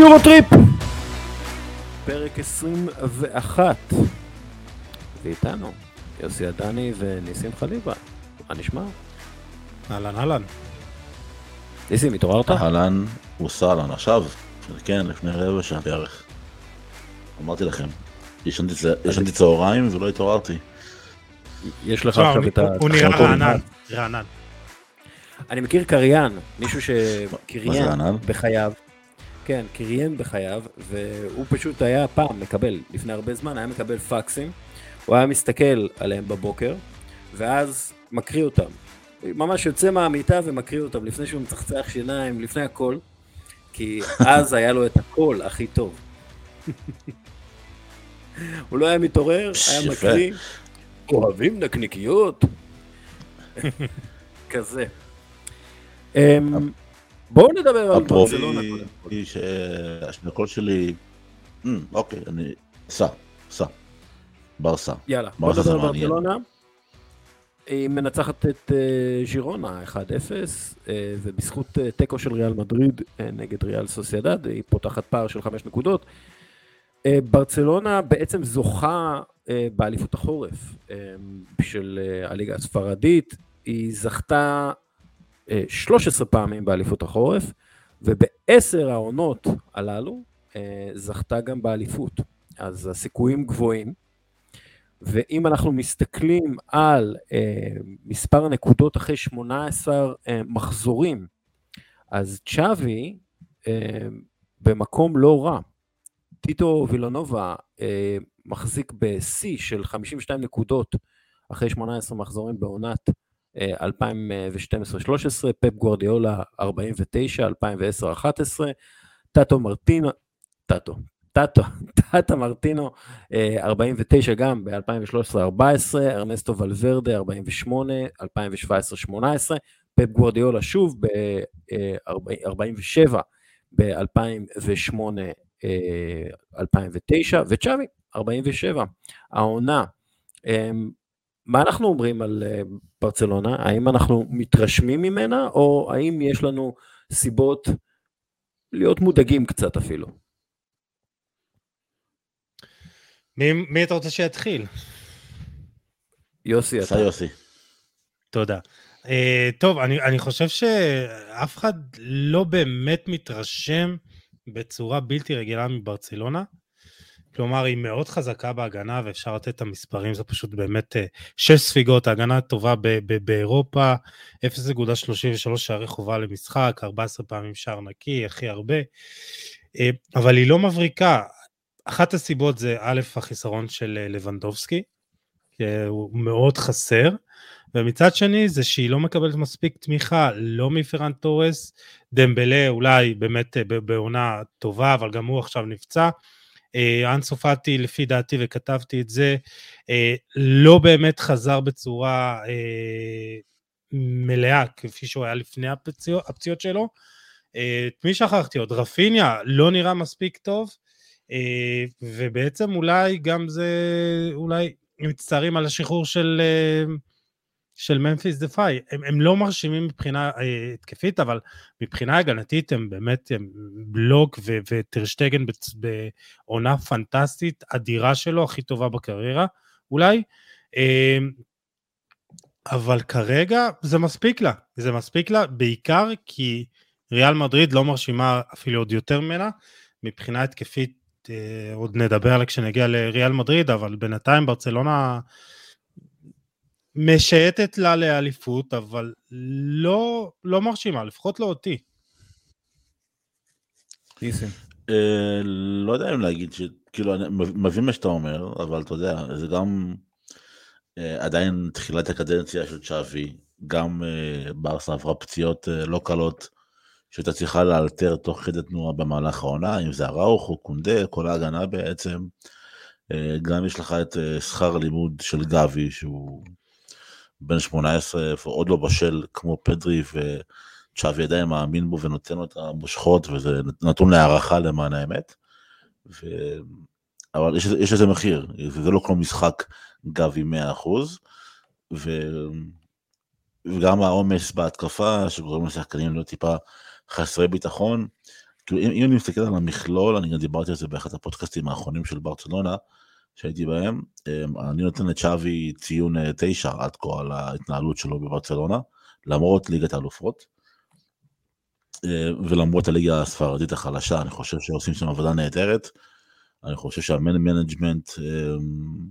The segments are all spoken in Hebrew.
יורוטריפ! פרק 21 ואיתנו יוסי עדני וניסים חליבה, מה נשמע? אהלן אהלן. ניסים, התעוררת? אהלן וסהלן, עכשיו, כן, לפני רבע שעה בערך. אמרתי לכם, ישנתי צהריים ולא התעוררתי. יש לך תשמע, עכשיו את ה... הוא נראה רענן. רענן. אני מכיר קריין, מישהו שקריין? בחייו. כן, קריין בחייו, והוא פשוט היה פעם מקבל, לפני הרבה זמן, היה מקבל פקסים, הוא היה מסתכל עליהם בבוקר, ואז מקריא אותם. ממש יוצא מהמיטה ומקריא אותם לפני שהוא מצחצח שיניים, לפני הכל, כי אז היה לו את הקול הכי טוב. הוא לא היה מתעורר, היה. מקריא, אוהבים נקניקיות. כזה. בואו נדבר על ברצלונה. שהקול שלי, אמ, אוקיי, אני, סע, סע, ברסה. יאללה, בואו נדבר על? ברצלונה. היא מנצחת את אה, ז'ירונה 1-0, אה, ובזכות אה, תיקו של ריאל מדריד אה, נגד ריאל סוסיידד, היא פותחת פער של 5 נקודות. אה, ברצלונה בעצם זוכה אה, באליפות החורף אה, של אה, הליגה הספרדית. היא זכתה אה, 13 פעמים באליפות החורף, ובעשר העונות הללו אה, זכתה גם באליפות. אז הסיכויים גבוהים. ואם אנחנו מסתכלים על אה, מספר הנקודות אחרי 18 אה, מחזורים, אז צ'אבי אה, במקום לא רע. טיטו וילונובה אה, מחזיק בשיא של 52 נקודות אחרי 18 מחזורים בעונת אה, 2012-2013, פפ גוורדיאולה 49, 2010-2011, טאטו מרטינו, טאטו, טאטו, טאטה מרטינו אה, 49 גם ב-2013-2014, ארנסטו ולוורדה 48, 2017-2018, פפ גוורדיאולה שוב ב-47 ב-2008-2009, וצ'אבי 47. העונה, אה, מה אנחנו אומרים על אה, ברצלונה? האם אנחנו מתרשמים ממנה, או האם יש לנו סיבות להיות מודאגים קצת אפילו? מי מי אתה רוצה שיתחיל? יוסי, אתה. יוסי. תודה. Uh, טוב, אני, אני חושב שאף אחד לא באמת מתרשם בצורה בלתי רגילה מברצלונה. כלומר, היא מאוד חזקה בהגנה, ואפשר לתת את המספרים, זה פשוט באמת uh, שש ספיגות, ההגנה הטובה ב- ב- באירופה, 0.33 שערי חובה למשחק, 14 פעמים שער נקי, הכי הרבה. Uh, אבל היא לא מבריקה. אחת הסיבות זה א', החיסרון של אה, לבנדובסקי, הוא מאוד חסר, ומצד שני זה שהיא לא מקבלת מספיק תמיכה, לא מפרן תורס, דמבלה אולי באמת אה, בעונה טובה, אבל גם הוא עכשיו נפצע. אה, אנסו פאטי, לפי דעתי, וכתבתי את זה, אה, לא באמת חזר בצורה אה, מלאה, כפי שהוא היה לפני הפציעות, הפציעות שלו. את מי שכחתי עוד? רפיניה לא נראה מספיק טוב, ובעצם אולי גם זה, אולי מצטערים על השחרור של, של ממפיס דה פאי. הם, הם לא מרשימים מבחינה אה, התקפית, אבל מבחינה הגנתית הם באמת הם בלוק ו- וטרשטגן בעונה פנטסטית, אדירה שלו, הכי טובה בקריירה, אולי. אה, אבל כרגע זה מספיק לה, זה מספיק לה בעיקר כי ריאל מדריד לא מרשימה אפילו עוד יותר ממנה, מבחינה התקפית אה, עוד נדבר עליה כשנגיע לריאל מדריד, אבל בינתיים ברצלונה משייטת לה לאליפות, אבל לא, לא מרשימה, לפחות לא אותי. ניסים. אה, לא יודע אם להגיד ש... כאילו, אני מבין מה שאתה אומר, אבל אתה יודע, זה גם אה, עדיין תחילת הקדנציה של צ'אבי, גם אה, ברסה עברה פציעות אה, לא קלות, שהייתה צריכה לאלתר תוך כדי תנועה במהלך העונה, אם זה אראוכו, קונדה, כל ההגנה בעצם. אה, גם יש לך את אה, שכר הלימוד של גבי, שהוא בן 18, ועוד לא בשל כמו פדרי, וצ'אבי עדיין מאמין בו ונותן לו את המושכות, וזה נתון להערכה למען האמת. ו... אבל יש, יש לזה מחיר, זה לא כמו משחק גבי 100%, ו... וגם העומס בהתקפה, שגורם לשחקנים להיות טיפה חסרי ביטחון, כאילו אם, אם אני מסתכל על המכלול, אני גם דיברתי על זה באחד הפודקאסטים האחרונים של ברצלונה, שהייתי בהם, אמ, אני נותן לצ'אבי ציון 9 אה, עד כה על ההתנהלות שלו בברצלונה, למרות ליגת האלופות, אה, ולמרות הליגה הספרדית החלשה, אני חושב שעושים שם עבודה נהדרת, אני חושב שה man management אמ,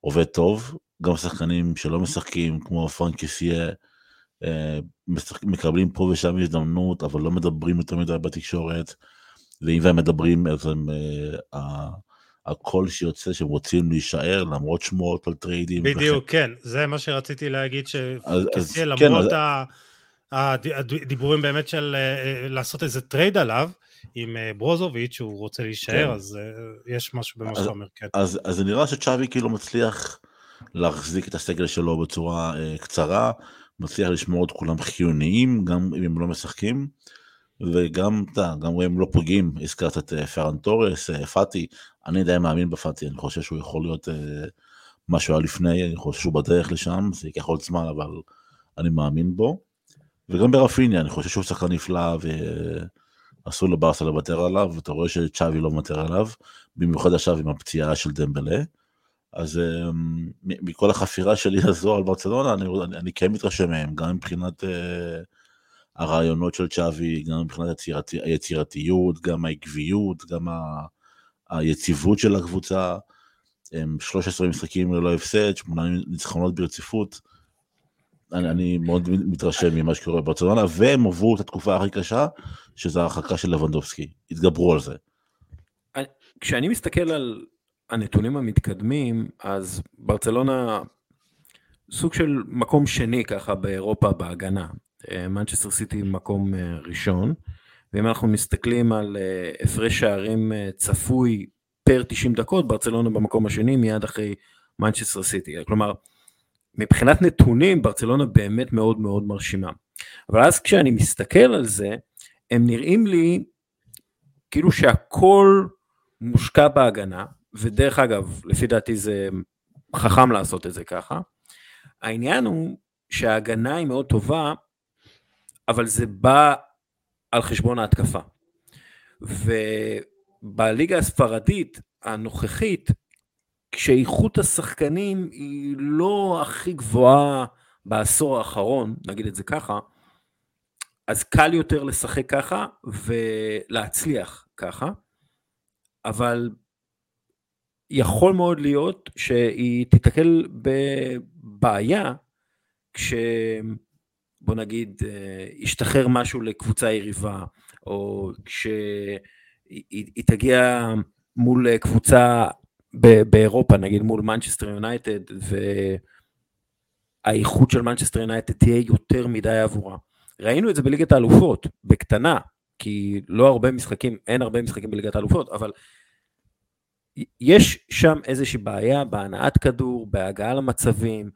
עובד טוב, גם שחקנים שלא משחקים, כמו פרנק קסיה, אה, מקבלים פה ושם הזדמנות, אבל לא מדברים יותר מדי בתקשורת, ואם הם מדברים, אז הם, הקול שיוצא שהם רוצים להישאר למרות שמועות על טריידים. בדיוק, וכן. כן, זה מה שרציתי להגיד, שקסיה כן, למרות כן, הדיבורים באמת של אה, לעשות איזה טרייד עליו, עם ברוזוביץ', שהוא רוצה להישאר, כן. אז יש משהו במה שאתה אומר, כן. אז, אז זה נראה שצ'אבי כאילו מצליח להחזיק את הסגל שלו בצורה uh, קצרה, מצליח לשמור את כולם חיוניים, גם אם הם לא משחקים, וגם, אתה גם הם לא פוגעים, הזכרת את אה, פרן תורס, אה, פאטי, אני די מאמין בפאטי, אני חושב שהוא יכול להיות uh, מה שהוא היה לפני, אני חושב שהוא בדרך לשם, זה ייקח עוד זמן, אבל אני מאמין בו. וגם ברפיניה, אני חושב שהוא שחקן נפלא, ואסור לברסה לוותר עליו, ואתה רואה שצ'אבי לא מוותר עליו, במיוחד עכשיו עם הפציעה של דמבלה. אז אמ, מכל החפירה שלי הזו על ברצלונה, אני, אני, אני כן מתרשם מהם, גם מבחינת הרעיונות של צ'אבי, גם מבחינת היצירת, היצירתיות, גם העקביות, גם ה, היציבות של הקבוצה. הם 13 משחקים ללא הפסד, 8 ניצחונות ברציפות. אני, אני מאוד מתרשם ממה שקורה בברצלונה, והם עברו את התקופה הכי קשה, שזה ההרחקה של לבנדובסקי. התגברו על זה. כשאני מסתכל על הנתונים המתקדמים, אז ברצלונה סוג של מקום שני ככה באירופה בהגנה. מנצ'סטר סיטי מקום אה, ראשון, ואם אנחנו מסתכלים על אה, הפרש שערים אה, צפוי פר 90 דקות, ברצלונה במקום השני מיד אחרי מנצ'סטר סיטי. כלומר, מבחינת נתונים, ברצלונה באמת מאוד מאוד מרשימה. אבל אז כשאני מסתכל על זה, הם נראים לי כאילו שהכל מושקע בהגנה, ודרך אגב, לפי דעתי זה חכם לעשות את זה ככה. העניין הוא שההגנה היא מאוד טובה, אבל זה בא על חשבון ההתקפה. ובליגה הספרדית הנוכחית, כשאיכות השחקנים היא לא הכי גבוהה בעשור האחרון, נגיד את זה ככה, אז קל יותר לשחק ככה ולהצליח ככה, אבל יכול מאוד להיות שהיא תיתקל בבעיה כש... בוא נגיד, אה, ישתחרר משהו לקבוצה יריבה, או כשהיא תגיע מול קבוצה באירופה, נגיד מול מנצ'סטר יונייטד, והאיכות של מנצ'סטר יונייטד תהיה יותר מדי עבורה. ראינו את זה בליגת האלופות, בקטנה, כי לא הרבה משחקים, אין הרבה משחקים בליגת האלופות, אבל יש שם איזושהי בעיה בהנעת כדור, בהגעה למצבים, אה,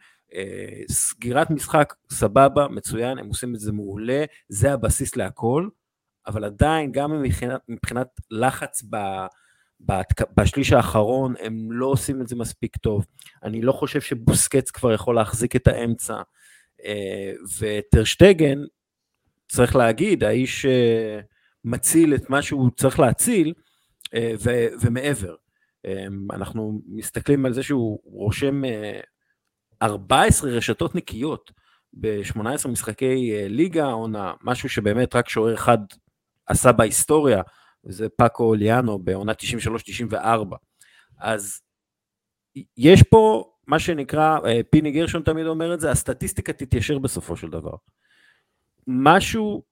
סגירת משחק, סבבה, מצוין, הם עושים את זה מעולה, זה הבסיס להכל, אבל עדיין, גם מבחינת, מבחינת לחץ ב, ב, בשליש האחרון, הם לא עושים את זה מספיק טוב. אני לא חושב שבוסקץ כבר יכול להחזיק את האמצע, אה, וטרשטגן, צריך להגיד, האיש אה, מציל את מה שהוא צריך להציל, ו, ומעבר. אנחנו מסתכלים על זה שהוא רושם 14 אה, רשתות נקיות ב-18 משחקי אה, ליגה, עונה, משהו שבאמת רק שוער אחד עשה בהיסטוריה, וזה פאקו ליאנו בעונה 93-94. אז יש פה מה שנקרא, אה, פיני גרשון תמיד אומר את זה, הסטטיסטיקה תתיישר בסופו של דבר. משהו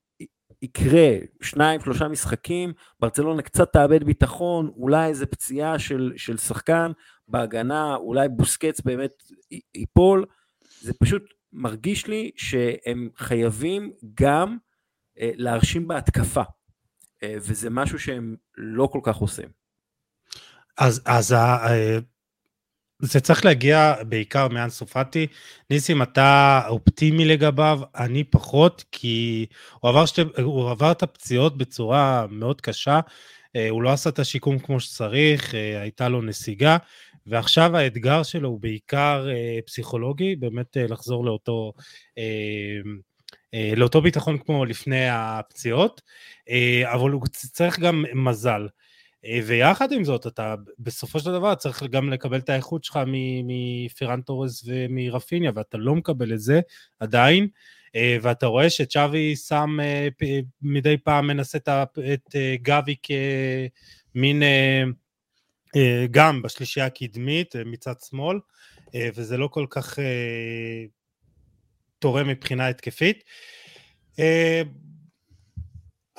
יקרה שניים, שלושה משחקים, ברצלונה קצת תאבד ביטחון, אולי איזה פציעה של, של שחקן בהגנה, אולי בוסקץ באמת ייפול, זה פשוט מרגיש לי שהם חייבים גם אה, להרשים בהתקפה, אה, וזה משהו שהם לא כל כך עושים. אז, אז אה, זה צריך להגיע בעיקר מאנסו פאטי. ניסים, אתה אופטימי לגביו, אני פחות, כי הוא עבר, שתי, הוא עבר את הפציעות בצורה מאוד קשה, אה, הוא לא עשה את השיקום כמו שצריך, הייתה לו נסיגה, ועכשיו האתגר שלו הוא בעיקר אה, פסיכולוגי, באמת לחזור לאותו אה, לאותו ביטחון כמו לפני הפציעות, אה, אבל הוא צריך גם מזל. אה, ויחד עם זאת, אתה בסופו של דבר צריך גם לקבל את האיכות שלך מפירן תורס ומרפיניה, ואתה לא מקבל את זה עדיין, ואתה רואה שצ'אבי שם מדי פעם מנסה את גבי כמין, גם בשלישייה הקדמית מצד שמאל, וזה לא כל כך תורם מבחינה התקפית. אה,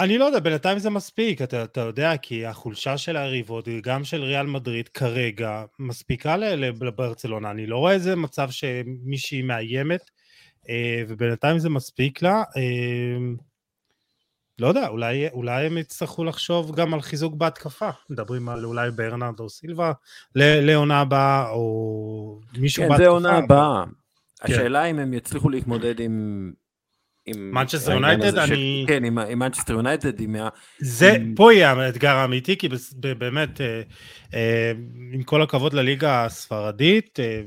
אני לא יודע, בינתיים זה מספיק, אתה, אתה יודע, כי החולשה של היריבות, גם של ריאל מדריד כרגע, מספיקה לברצלונה. אני לא רואה איזה מצב שמישהי מאיימת, אה, ובינתיים זה מספיק לה. לא יודע, אולי, אולי הם יצטרכו לחשוב גם על חיזוק בהתקפה. מדברים על אולי ברנרדו סילבה לעונה הבאה, או מישהו כן, בהתקפה. כן, זה עונה הבאה. כן. השאלה אם הם יצליחו להתמודד עם... מנצ'סטר יונייטד, אני... כן, עם מנצ'סטר יונייטד, עם ה... זה, פה יהיה האתגר האמיתי, כי באמת, אה, אה, עם כל הכבוד לליגה הספרדית, אה,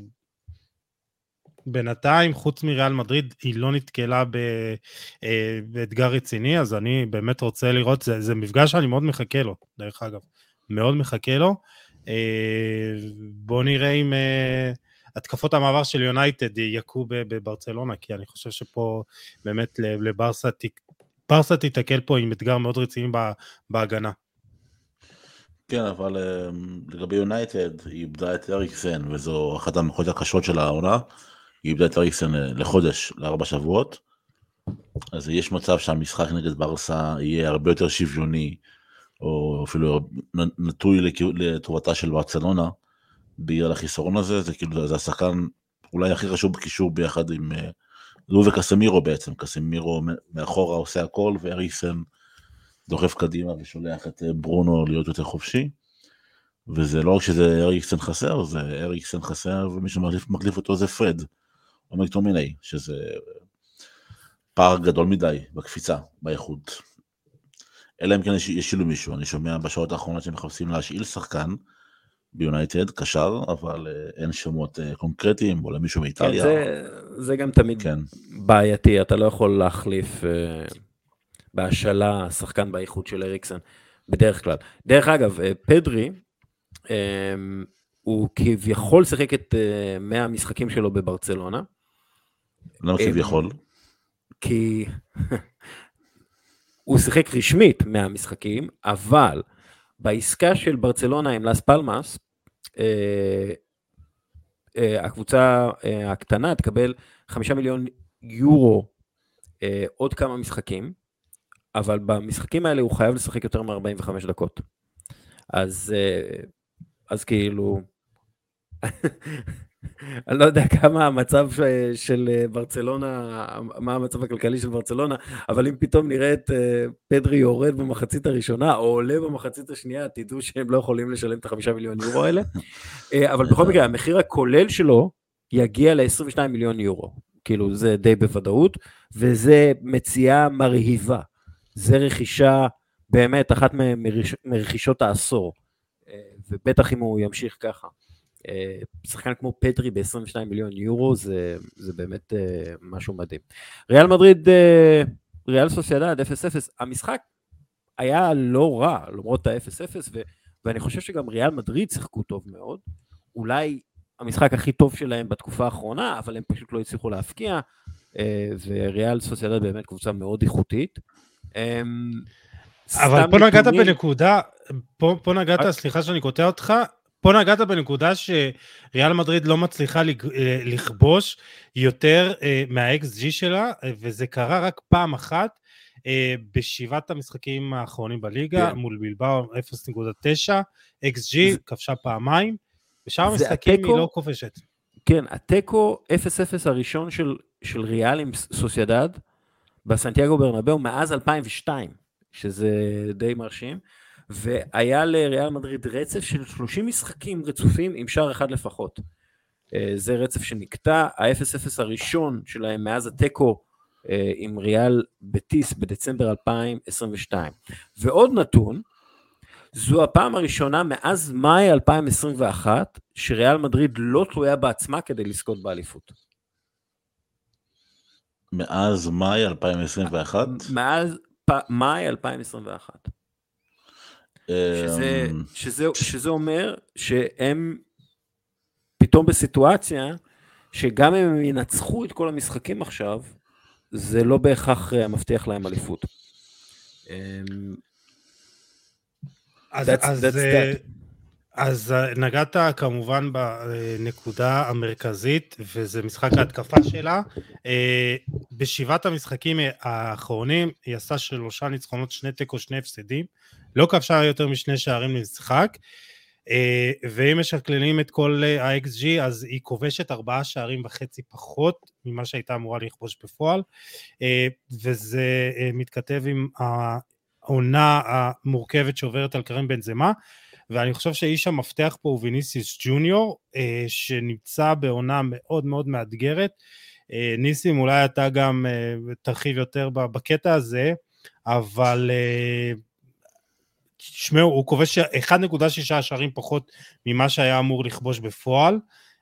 בינתיים, חוץ מריאל מדריד, היא לא נתקלה באתגר רציני, אז אני באמת רוצה לראות, זה, זה מפגש שאני מאוד מחכה לו, דרך אגב, מאוד מחכה לו. בואו נראה אם... התקפות המעבר של יונייטד יכו בברצלונה, כי אני חושב שפה באמת לברסה, ברסה תיתקל פה עם אתגר מאוד רציני בהגנה. כן, אבל אמ, לגבי יונייטד, היא איבדה את אריקסן, וזו אחת המחוזות הקשות של העונה. היא איבדה את אריקסן אה, לחודש, לארבע שבועות. אז יש מצב שהמשחק נגד ברסה יהיה הרבה יותר שוויוני, או אפילו נטוי לטובתה של ברצלונה, בגלל החיסרון הזה, זה כאילו, זה השחקן אולי הכי חשוב בקישור ביחד עם אה, לו וקסמירו בעצם, קסמירו מאחורה עושה הכל, ואריסן דוחף קדימה ושולח את אה, ברונו להיות יותר חופשי. וזה לא רק שזה אריקסן חסר, זה אריקסן חסר ומי שמחליף אותו זה פרד, או מקטומיני, שזה פער גדול מדי בקפיצה, באיכות. אלא אם כן ישילו מישהו, אני שומע בשעות האחרונות שמחפשים להשאיל שחקן, ביונייטד, קשר, אבל אה, אין שמות אה, קונקרטיים, או למישהו מאיטליה. כן, זה, זה גם תמיד כן. בעייתי, אתה לא יכול להחליף uh, בהשאלה שחקן באיכות של אריקסן, בדרך כלל. דרך אגב, פדרי, הוא כביכול שיחק את uh, 100 המשחקים שלו בברצלונה. למה כביכול? כי הוא שיחק רשמית 100 משחקים, אבל בעסקה של ברצלונה עם לס פלמאס, אה, אה, הקבוצה אה, הקטנה תקבל חמישה מיליון יורו עוד כמה משחקים, אבל במשחקים האלה הוא חייב לשחק יותר מ-45 דקות. אז, אז כאילו, אני לא יודע כמה המצב של אה, ברצלונה, מה המצב הכלכלי של ברצלונה, אבל אם פתאום נראה את אה, פדרי יורד במחצית הראשונה, או עולה במחצית השנייה, תדעו שהם לא יכולים לשלם את החמישה מיליון יורו האלה. אה, אבל בכל מקרה, המחיר הכולל שלו יגיע ל-22 מיליון יורו. כאילו, זה די בוודאות, וזה מציאה מרהיבה. זה רכישה, באמת, אחת מרכישות העשור. ובטח אם הוא ימשיך ככה. אה, שחקן כמו פטרי ב-22 מיליון יורו זה, זה באמת uh, משהו מדהים. ריאל מדריד, uh, ריאל סוסיידד 0-0, המשחק היה לא רע למרות ה-0-0 ו- ואני חושב שגם ריאל מדריד שיחקו טוב מאוד, אולי המשחק הכי טוב שלהם בתקופה האחרונה, אבל הם פשוט לא הצליחו להפקיע, וריאל סוסיידד באמת קבוצה מאוד איכותית. Um, אבל פה נגעת בנקודה, פה, פה נגעת, סליחה שאני קוטע אותך, פה נגעת בנקודה שריאל מדריד לא מצליחה אה, לכבוש יותר אה, מה-XG שלה, וזה קרה רק פעם אחת אה, בשבעת המשחקים האחרונים בליגה, כן. מול בלבאו 0.9, XG זה... כבשה פעמיים, בשאר המשחקים התיקו, היא לא כובשת. כן, התיקו 0-0 הראשון של, של ריאל עם סוסיידד בסנטיאגו ברנבאו מאז 2002, שזה די מרשים. והיה לריאל מדריד רצף של 30 משחקים רצופים עם שער אחד לפחות. אה, זה רצף שנקטע, ה-0-0 הראשון שלהם מאז התיקו אה, עם ריאל בטיס בדצמבר 2022. ועוד נתון, זו הפעם הראשונה מאז מאי 2021 שריאל מדריד לא תלויה בעצמה כדי לזכות באליפות. מאז מאי 2021? מאז פ... מאי 2021. שזה, אמ, שזה, שזה אומר שהם פתאום בסיטואציה שגם אם הם ינצחו את כל המשחקים עכשיו, זה לא בהכרח אה, מבטיח להם אליפות. אמ, אז, That's- אז, that's אה, that. אז אה, נגעת כמובן בנקודה המרכזית, וזה משחק ההתקפה שלה. בשבעת המשחקים האחרונים היא עשתה שלושה ניצחונות, שני תיקו, שני הפסדים. לא כבשה יותר משני שערים למשחק. אה, ואם משקללים את כל ה-XG, אז היא כובשת ארבעה שערים וחצי פחות ממה שהייתה אמורה לכבוש בפועל. אה, וזה אה, מתכתב עם העונה המורכבת שעוברת על קרן בנזמה. ואני חושב שאיש המפתח פה הוא ויניסיוס ג'וניור, שנמצא בעונה מאוד מאוד מאתגרת. ניסים, אולי אתה גם תרחיב יותר בקטע הזה, אבל תשמעו, הוא כובש 1.6 שערים פחות ממה שהיה אמור לכבוש בפועל.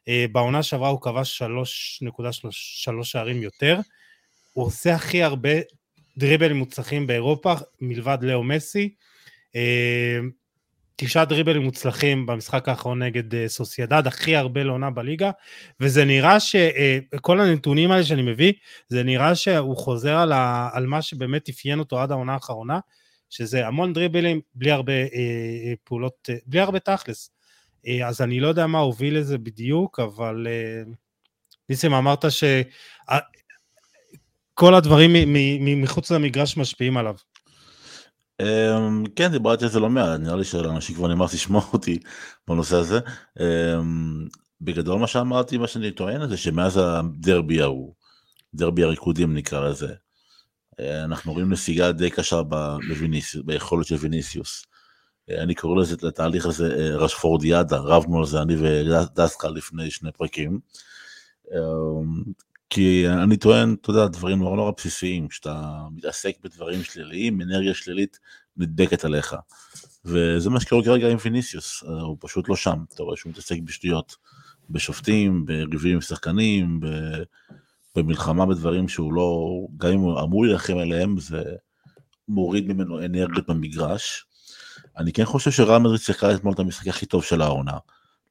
אה, בעונה שעברה הוא כבש 3.3 שערים יותר. הוא עושה הכי הרבה דריבלים מוצלחים באירופה, מלבד לאו מסי. אה, תשעה דריבלים מוצלחים במשחק האחרון נגד אה, סוסיידד, הכי הרבה לעונה בליגה, וזה נראה שכל הנתונים האלה שאני מביא, זה נראה שהוא חוזר על, ה, על מה שבאמת אפיין אותו עד העונה האחרונה, שזה המון דריבלים בלי הרבה אה, אה, פעולות, אה, בלי הרבה תכלס. אה, אז אני לא יודע מה הוביל לזה בדיוק, אבל אה, ניסים אמרת שכל הדברים מ- מ- מחוץ למגרש משפיעים עליו. אמ, כן, דיברתי על זה לא מעט, נראה לי שלאנשים כבר נמאס לשמוע אותי בנושא הזה. אמ, בגדול מה שאמרתי, מה שאני טוען זה שמאז הדרבי ההוא, דרבי הריקודים נקרא לזה, אה, אנחנו רואים נסיגה די קשה בוויניסיוס, ביכולת של ויניסיוס. אה, אני קורא לזה, לתהליך הזה אה, רשפורדיאדה, רבנו על זה אני ודסקל לפני שני פרקים. אמ, כי אני טוען, אתה יודע, דברים נורא נורא בסיסיים, כשאתה מתעסק בדברים שליליים, אנרגיה שלילית נדבקת עליך. וזה מה שקורה כרגע עם ויניסיוס, אה, הוא פשוט לא שם, אתה רואה שהוא מתעסק בשטויות, בשופטים, בריבים עם שחקנים, ב- במלחמה בדברים שהוא לא, גם אם הוא אמור להילחם עליהם, זה מוריד ממנו אנרגיות במגרש. אני כן חושב שרעל מדריד שיחקה אתמול את המשחק הכי טוב של העונה,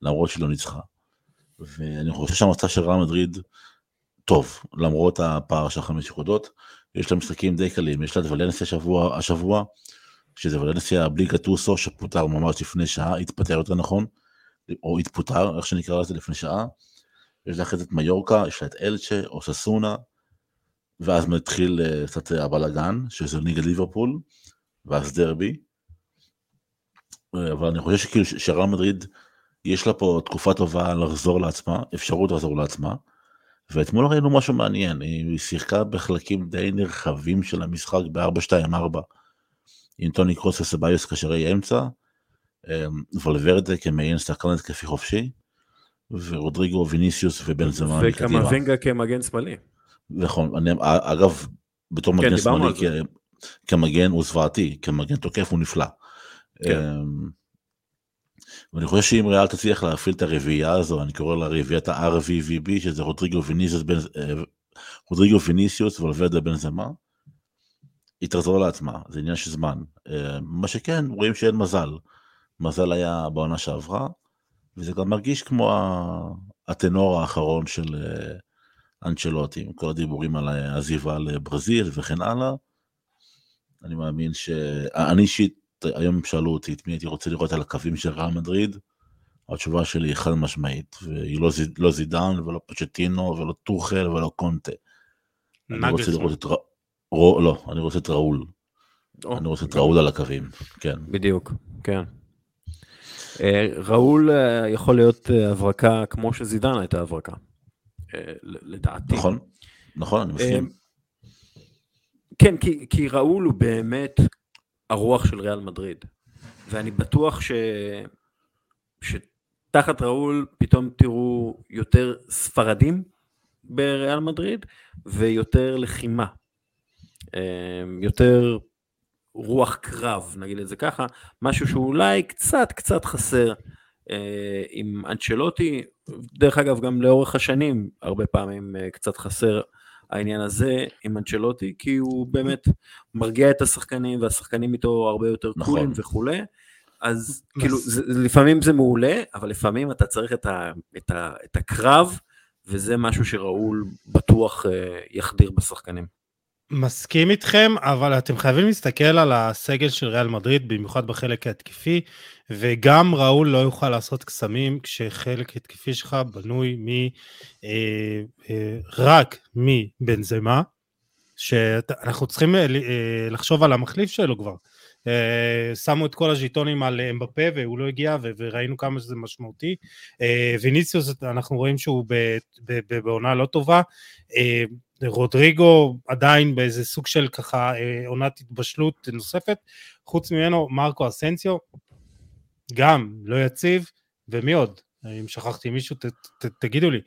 למרות שהיא לא ניצחה. ואני חושב שהמצב של רעל מדריד טוב, למרות הפער של חמש נקודות, יש לה משחקים די קלים, יש לה את ולנסיה שבוע, השבוע, שזה ולנסיה בלי גטוסו שפוטר ממש לפני שעה, התפטר יותר נכון, או התפוטר, איך שנקרא לזה לפני שעה, יש לה אחרי זה את מיורקה, יש לה את אלצ'ה, או ססונה, ואז מתחיל אה, קצת הבלאגן, שזה נגד ליברפול, ואז דרבי, אה, אבל אני חושב שכאילו ש- שרעל מדריד, יש לה פה תקופה טובה לחזור לעצמה, אפשרות לחזור לעצמה, ואתמול ראינו משהו מעניין, היא שיחקה בחלקים די נרחבים של המשחק ב-4-2-4, עם טוני קרוס וסביוס קשרי אמצע, אמ, ולוורדה כמעין שחקן התקפי חופשי, ורודריגו ויניסיוס ובנזמה. וקמבינגה כמגן שמאלי. נכון, אני, אגב, בתור מגן כן, דיברנו שמאלי, כ- כמגן הוא זוועתי, כמגן תוקף הוא נפלא. כן. אמ, ואני חושב שאם ריאל תצליח להפעיל את הרביעייה הזו, אני קורא לה רביעיית ה-RVVB, שזה רודריגו ויניסיוס, בן- אה, רודריגו ויניסיוס ולוורדה בנזמה, היא תחזור לעצמה, זה עניין של זמן. אה, מה שכן, רואים שאין מזל. מזל היה בעונה שעברה, וזה גם מרגיש כמו הטנור האחרון של אה, אנצ'לוטי, עם כל הדיבורים על העזיבה לברזיל וכן הלאה. אני מאמין ש... אני אישית, היום שאלו אותי את מי הייתי רוצה לראות על הקווים של רעל מדריד, התשובה שלי היא חד משמעית, והיא לא, זיד, לא זידן ולא פצ'טינו ולא טוחל ולא קונטה. אני רוצה. לראות את... ר... לא, אני רוצה את ראול. או, אני רוצה את ראול על הקווים, כן. בדיוק, כן. אה, ראול אה, יכול להיות אה, הברקה כמו שזידן הייתה הברקה, לדעתי. נכון, נכון, אני מסכים. כן, כי, כי ראול הוא באמת הרוח של ריאל מדריד, ואני בטוח ש... שתחת ראול פתאום תראו יותר ספרדים בריאל מדריד ויותר לחימה, אה, יותר רוח קרב, נגיד את זה ככה, משהו שאולי קצת קצת חסר אה, עם אנצ'לוטי, דרך אגב גם לאורך השנים הרבה פעמים אה, קצת חסר העניין הזה עם אנצ'לוטי, כי הוא באמת מרגיע את השחקנים, והשחקנים איתו הרבה יותר נכון. קולים וכולי. אז כאילו, זה, לפעמים זה מעולה, אבל לפעמים אתה צריך את, ה, את, ה, את הקרב, וזה משהו שראול בטוח אה, יחדיר בשחקנים. מסכים איתכם, אבל אתם חייבים להסתכל על הסגל של ריאל מדריד, במיוחד בחלק ההתקפי, וגם ראול לא יוכל לעשות קסמים כשחלק התקפי שלך בנוי מ... אה, אה, רק מבנזמה, שאנחנו צריכים אה, אה, לחשוב על המחליף שלו כבר. אה, שמו את כל הז'יטונים על אמבפה והוא לא הגיע וראינו כמה שזה משמעותי. אה, ויניציוס אנחנו רואים שהוא בעונה לא טובה. אה, רודריגו עדיין באיזה סוג של ככה עונת התבשלות נוספת. חוץ ממנו מרקו אסנסיו גם לא יציב ומי עוד? אם שכחתי מישהו ת, ת, תגידו לי.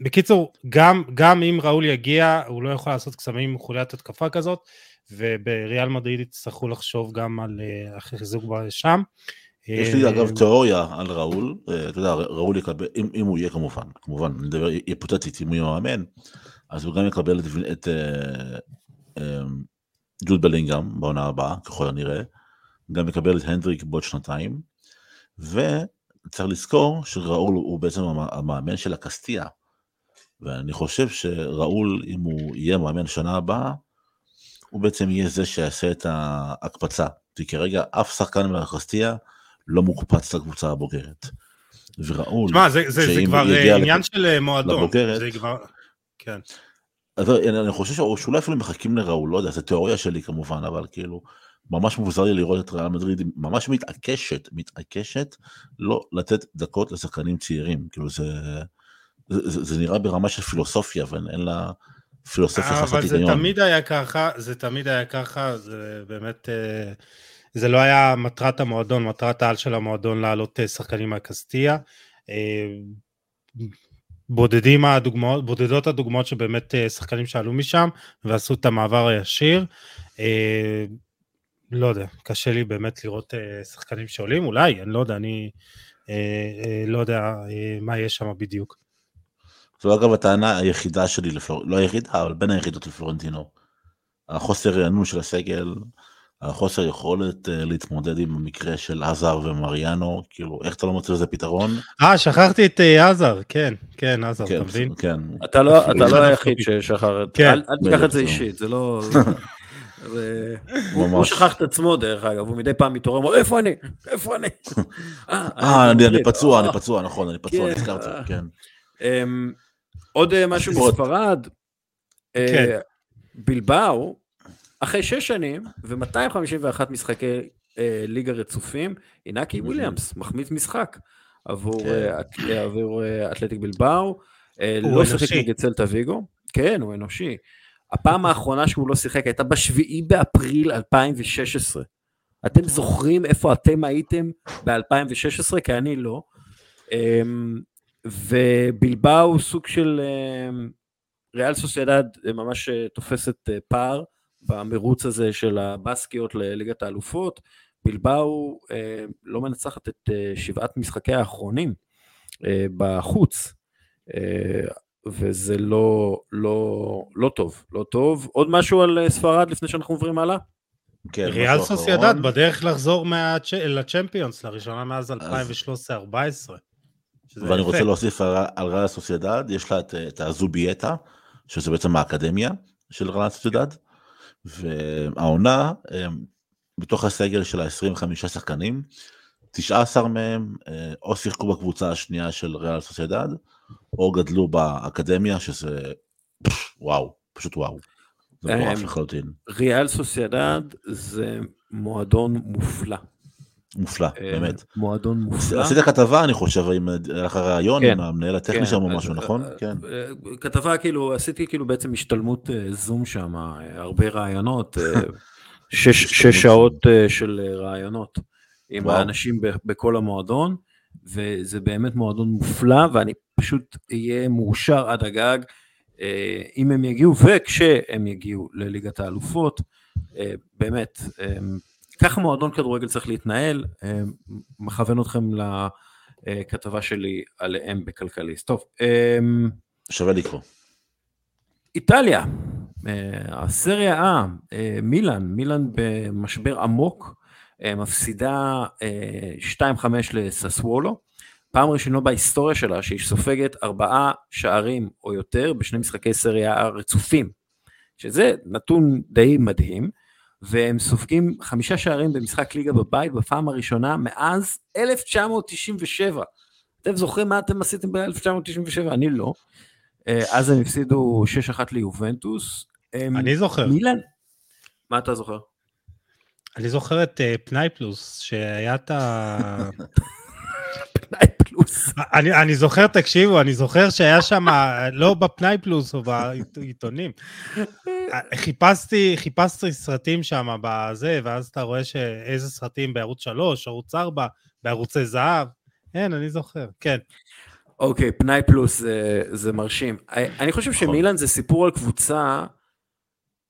בקיצור, גם, גם אם ראול יגיע, הוא לא יכול לעשות קסמים עם חוליית התקפה כזאת, ובריאל מדריד יצטרכו לחשוב גם על אה, החיזוק שם. יש לי אגב תיאוריה על ראול, אה, אתה יודע, ראול יקבל, אם, אם הוא יהיה כמובן, כמובן, אני מדבר היפותטית, אם הוא יהיה מאמן, אז הוא גם יקבל את, את אה, אה, ג'וד בלינגהם בעונה הבאה, ככל הנראה, גם יקבל את הנדריק בעוד שנתיים, וצריך לזכור שראול הוא בעצם המאמן של הקסטיה, ואני חושב שראול, אם הוא יהיה מאמן שנה הבאה, הוא בעצם יהיה זה שיעשה את ההקפצה, כי כרגע אף שחקן מהקסטיה לא מוקפץ לקבוצה הבוגרת. וראול, תשמע, זה, זה, זה כבר עניין לפ... של מועדון. לבוגרת, זה כבר... כן. אז אני חושב שאולי אפילו מחכים לראול, לא יודע, זו תיאוריה שלי כמובן, אבל כאילו, ממש מוזר לי לראות את ריאל מדריד ממש מתעקשת, מתעקשת לא לתת דקות לשחקנים צעירים, כאילו זה, זה, זה, זה נראה ברמה של פילוסופיה, ואין לה פילוסופיה חסרת היגיון. אבל זה תמיד היה ככה, זה תמיד היה ככה, זה באמת, זה לא היה מטרת המועדון, מטרת העל של המועדון להעלות שחקנים מהקסטיה. בודדים הדוגמאות, בודדות הדוגמאות שבאמת שחקנים שעלו משם ועשו את המעבר הישיר. לא יודע, קשה לי באמת לראות אה, שחקנים שעולים, אולי, אני לא יודע, אני אה, אה, לא יודע אה, מה יש שם בדיוק. זו אגב הטענה היחידה שלי, לפלור... לא היחידה, אבל בין היחידות לפלורנטינו. החוסר רענון של הסגל, החוסר יכולת אה, להתמודד עם המקרה של עזר ומריאנו, כאילו, איך אתה לא מוצא לזה פתרון? אה, שכחתי את אה, עזר, כן, כן, עזר, כן, אתה מבין? כן. אתה לא, אתה לא היחיד ששכח, כן. אל, אל תיקח את זה. אישית, זה לא... הוא הוא. שכח את עצמו דרך אגב, הוא מדי פעם מתעורר, אומר, איפה אני? איפה אני? אה, אני, אני. פצוע, אני אה. פצוע, נכון, אני פצוע, כן, נזכרתי, אה. כן. אמ, עוד אה, משהו. מספרד, אה, כן. בלבאו, אחרי שש שנים ו-251 משחקי אה, ליגה רצופים, אינקי. וויליאמס מחמיץ משחק עבור כן. אה, אה, עבור, אה, אתלטיק בלבאו, אה, לא שיחק. נגד צלטה ויגו, כן, הוא אנושי. הפעם האחרונה שהוא לא שיחק הייתה בשביעי באפריל 2016. אתם זוכרים איפה אתם הייתם ב-2016? כי אני לא. ובלבאו הוא סוג של אמ, ריאל סוסיידד אה, ממש אה, תופסת אה, פער במרוץ הזה של הבסקיות לליגת האלופות. בלבאו אה, לא מנצחת את אה, שבעת משחקיה האחרונים אה, בחוץ. אה, וזה לא, לא, לא טוב, לא טוב. עוד משהו על אה, ספרד לפני שאנחנו עוברים הלאה? כן, ריאל סוסיידד. בדרך לחזור מהצ'- לצ'מפיונס לראשונה מאז 2013-2014. ואני יפה. רוצה להוסיף על על ריאל סוסיידד, יש לה את, את הזובייטה, שזה בעצם האקדמיה של ריאל סוסיידד, והעונה, הם, בתוך הסגל של ה-25 שחקנים, 19 מהם אה, או שיחקו בקבוצה השנייה של ריאל סוסיידד, או גדלו באקדמיה, שזה וואו, פשוט וואו. זה מטורף הם, לחלוטין, ריאל סוסיידד זה מועדון מופלא. מופלא, אה, באמת. מועדון מופלא. עשית כתבה, אני חושב, עם אחר ראיון כן. עם המנהל הטכני כן, שם או משהו, נכון? אה, כן. אה, כתבה כאילו, עשיתי כאילו בעצם השתלמות זום שם, הרבה רעיונות, אה, שש, שעות של רעיונות עם. האנשים בכל המועדון, וזה באמת מועדון מופלא, ואני פשוט אהיה מאושר עד הגג, אם הם יגיעו וכשהם יגיעו לליגת האלופות, באמת, ככה מועדון כדורגל צריך להתנהל, אה, מכוון אתכם לכתבה שלי עליהם בכלכליסט. טוב, אה, שווה לקרוא. איטליה, הסריה A, מילאן, מילאן במשבר עמוק, מפסידה 2-5 לססוולו, פעם ראשונה בהיסטוריה שלה שהיא סופגת ארבעה שערים או יותר בשני משחקי סריה רצופים, שזה נתון די מדהים, והם סופגים חמישה שערים במשחק ליגה בבית בפעם הראשונה מאז 1997. אתם זוכרים מה אתם עשיתם ב-1997? אני לא. אה, אז הם הפסידו 6-1 ליובנטוס. אני זוכר. מילן? מה אתה זוכר? אני זוכר את uh, פנאי פלוס, שהיה את ה... פנאי פלוס. אני, אני זוכר, תקשיבו, אני זוכר שהיה שם, לא בפנאי פלוס או בעיתונים. חיפשתי, חיפשתי סרטים שם בזה, ואז אתה רואה שאיזה סרטים בערוץ 3, ערוץ 4, בערוצי זהב. כן, אני זוכר, כן. אוקיי, פנאי פלוס זה, זה מרשים. אני חושב נכון. שמילן זה סיפור על קבוצה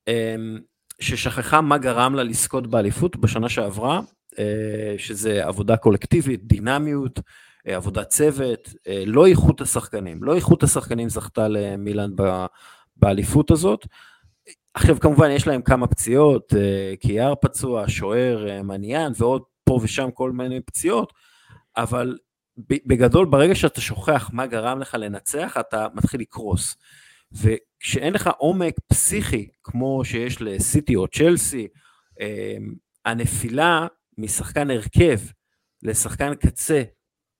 אמ, ששכחה מה גרם לה לזכות באליפות בשנה שעברה, אה, שזה עבודה קולקטיבית, דינמיות, אה, עבודת צוות, אה, לא איכות השחקנים. לא איכות השחקנים זכתה למילן באליפות הזאת. עכשיו כמובן יש להם כמה פציעות, קיאר פצוע, שוער מניאן ועוד פה ושם כל מיני פציעות, אבל בגדול ברגע שאתה שוכח מה גרם לך לנצח אתה מתחיל לקרוס. וכשאין לך עומק פסיכי כמו שיש לסיטי או צ'לסי, הנפילה משחקן הרכב לשחקן קצה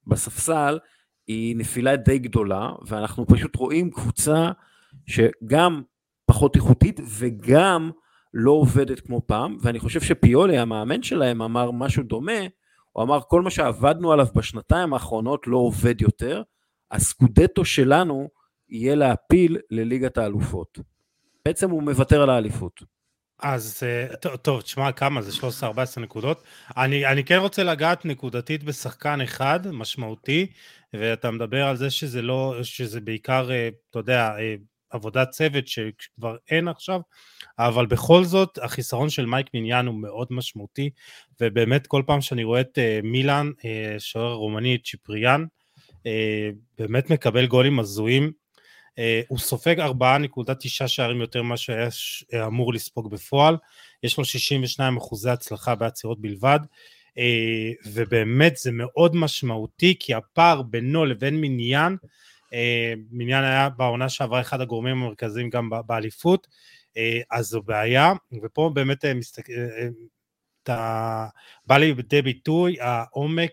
בספסל היא נפילה די גדולה, ואנחנו פשוט רואים קבוצה שגם פחות איכותית וגם לא עובדת כמו פעם, ואני חושב שפיולי, המאמן שלהם, אמר משהו דומה, הוא אמר כל מה שעבדנו עליו בשנתיים האחרונות לא עובד יותר, הסקודטו שלנו יהיה להפיל לליגת האלופות. בעצם הוא מוותר על האליפות. אז אה, טוב, תשמע כמה זה 13-14 נקודות. אני, אני כן רוצה לגעת נקודתית בשחקן אחד משמעותי, ואתה מדבר על זה שזה לא, שזה בעיקר, אה, אתה יודע, אה, עבודת צוות שכבר אין עכשיו, אבל בכל זאת החיסרון של מייק מיניאן הוא מאוד משמעותי, ובאמת כל פעם שאני רואה את מילאן, שוער רומני צ'יפריאן, באמת מקבל גולים הזויים, הוא סופג 4.9 שערים יותר ממה שהיה אה, אמור לספוג בפועל, יש לו 62 אחוזי הצלחה בעצירות בלבד, ובאמת זה מאוד משמעותי כי הפער בינו לבין מניין, מניין היה בעונה שעברה אחד הגורמים המרכזיים גם באליפות, uh, אז זו בעיה, ופה באמת uh, מסתכל... אתה בא לידי ביטוי העומק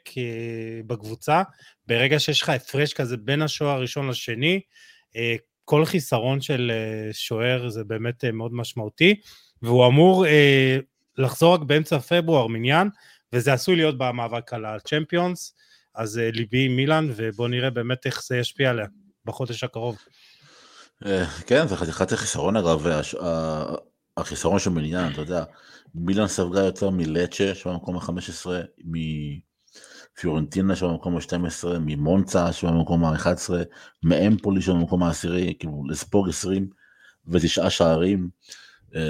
בקבוצה, ברגע שיש לך הפרש כזה בין השוער הראשון לשני, אה, כל חיסרון של אה, שוער זה באמת אה, מאוד משמעותי, והוא אמור לחזור רק באמצע פברואר מניין, וזה עשוי להיות במאבק על הצ'מפיונס, אז ליבי עם מילאן, ובואו נראה באמת איך זה ישפיע עליה בחודש הקרוב. כן, זה חתיכת החיסרון אגב, החיסרון של מניין, אתה יודע, מילאן ספגה יותר מלצ'ה, שבמקום ה-15, פיורנטינה שם במקום ה-12, ממונצה שם במקום ה-11, מאמפולי שם במקום העשירי, כאילו לספוג 29 שערים, אמ,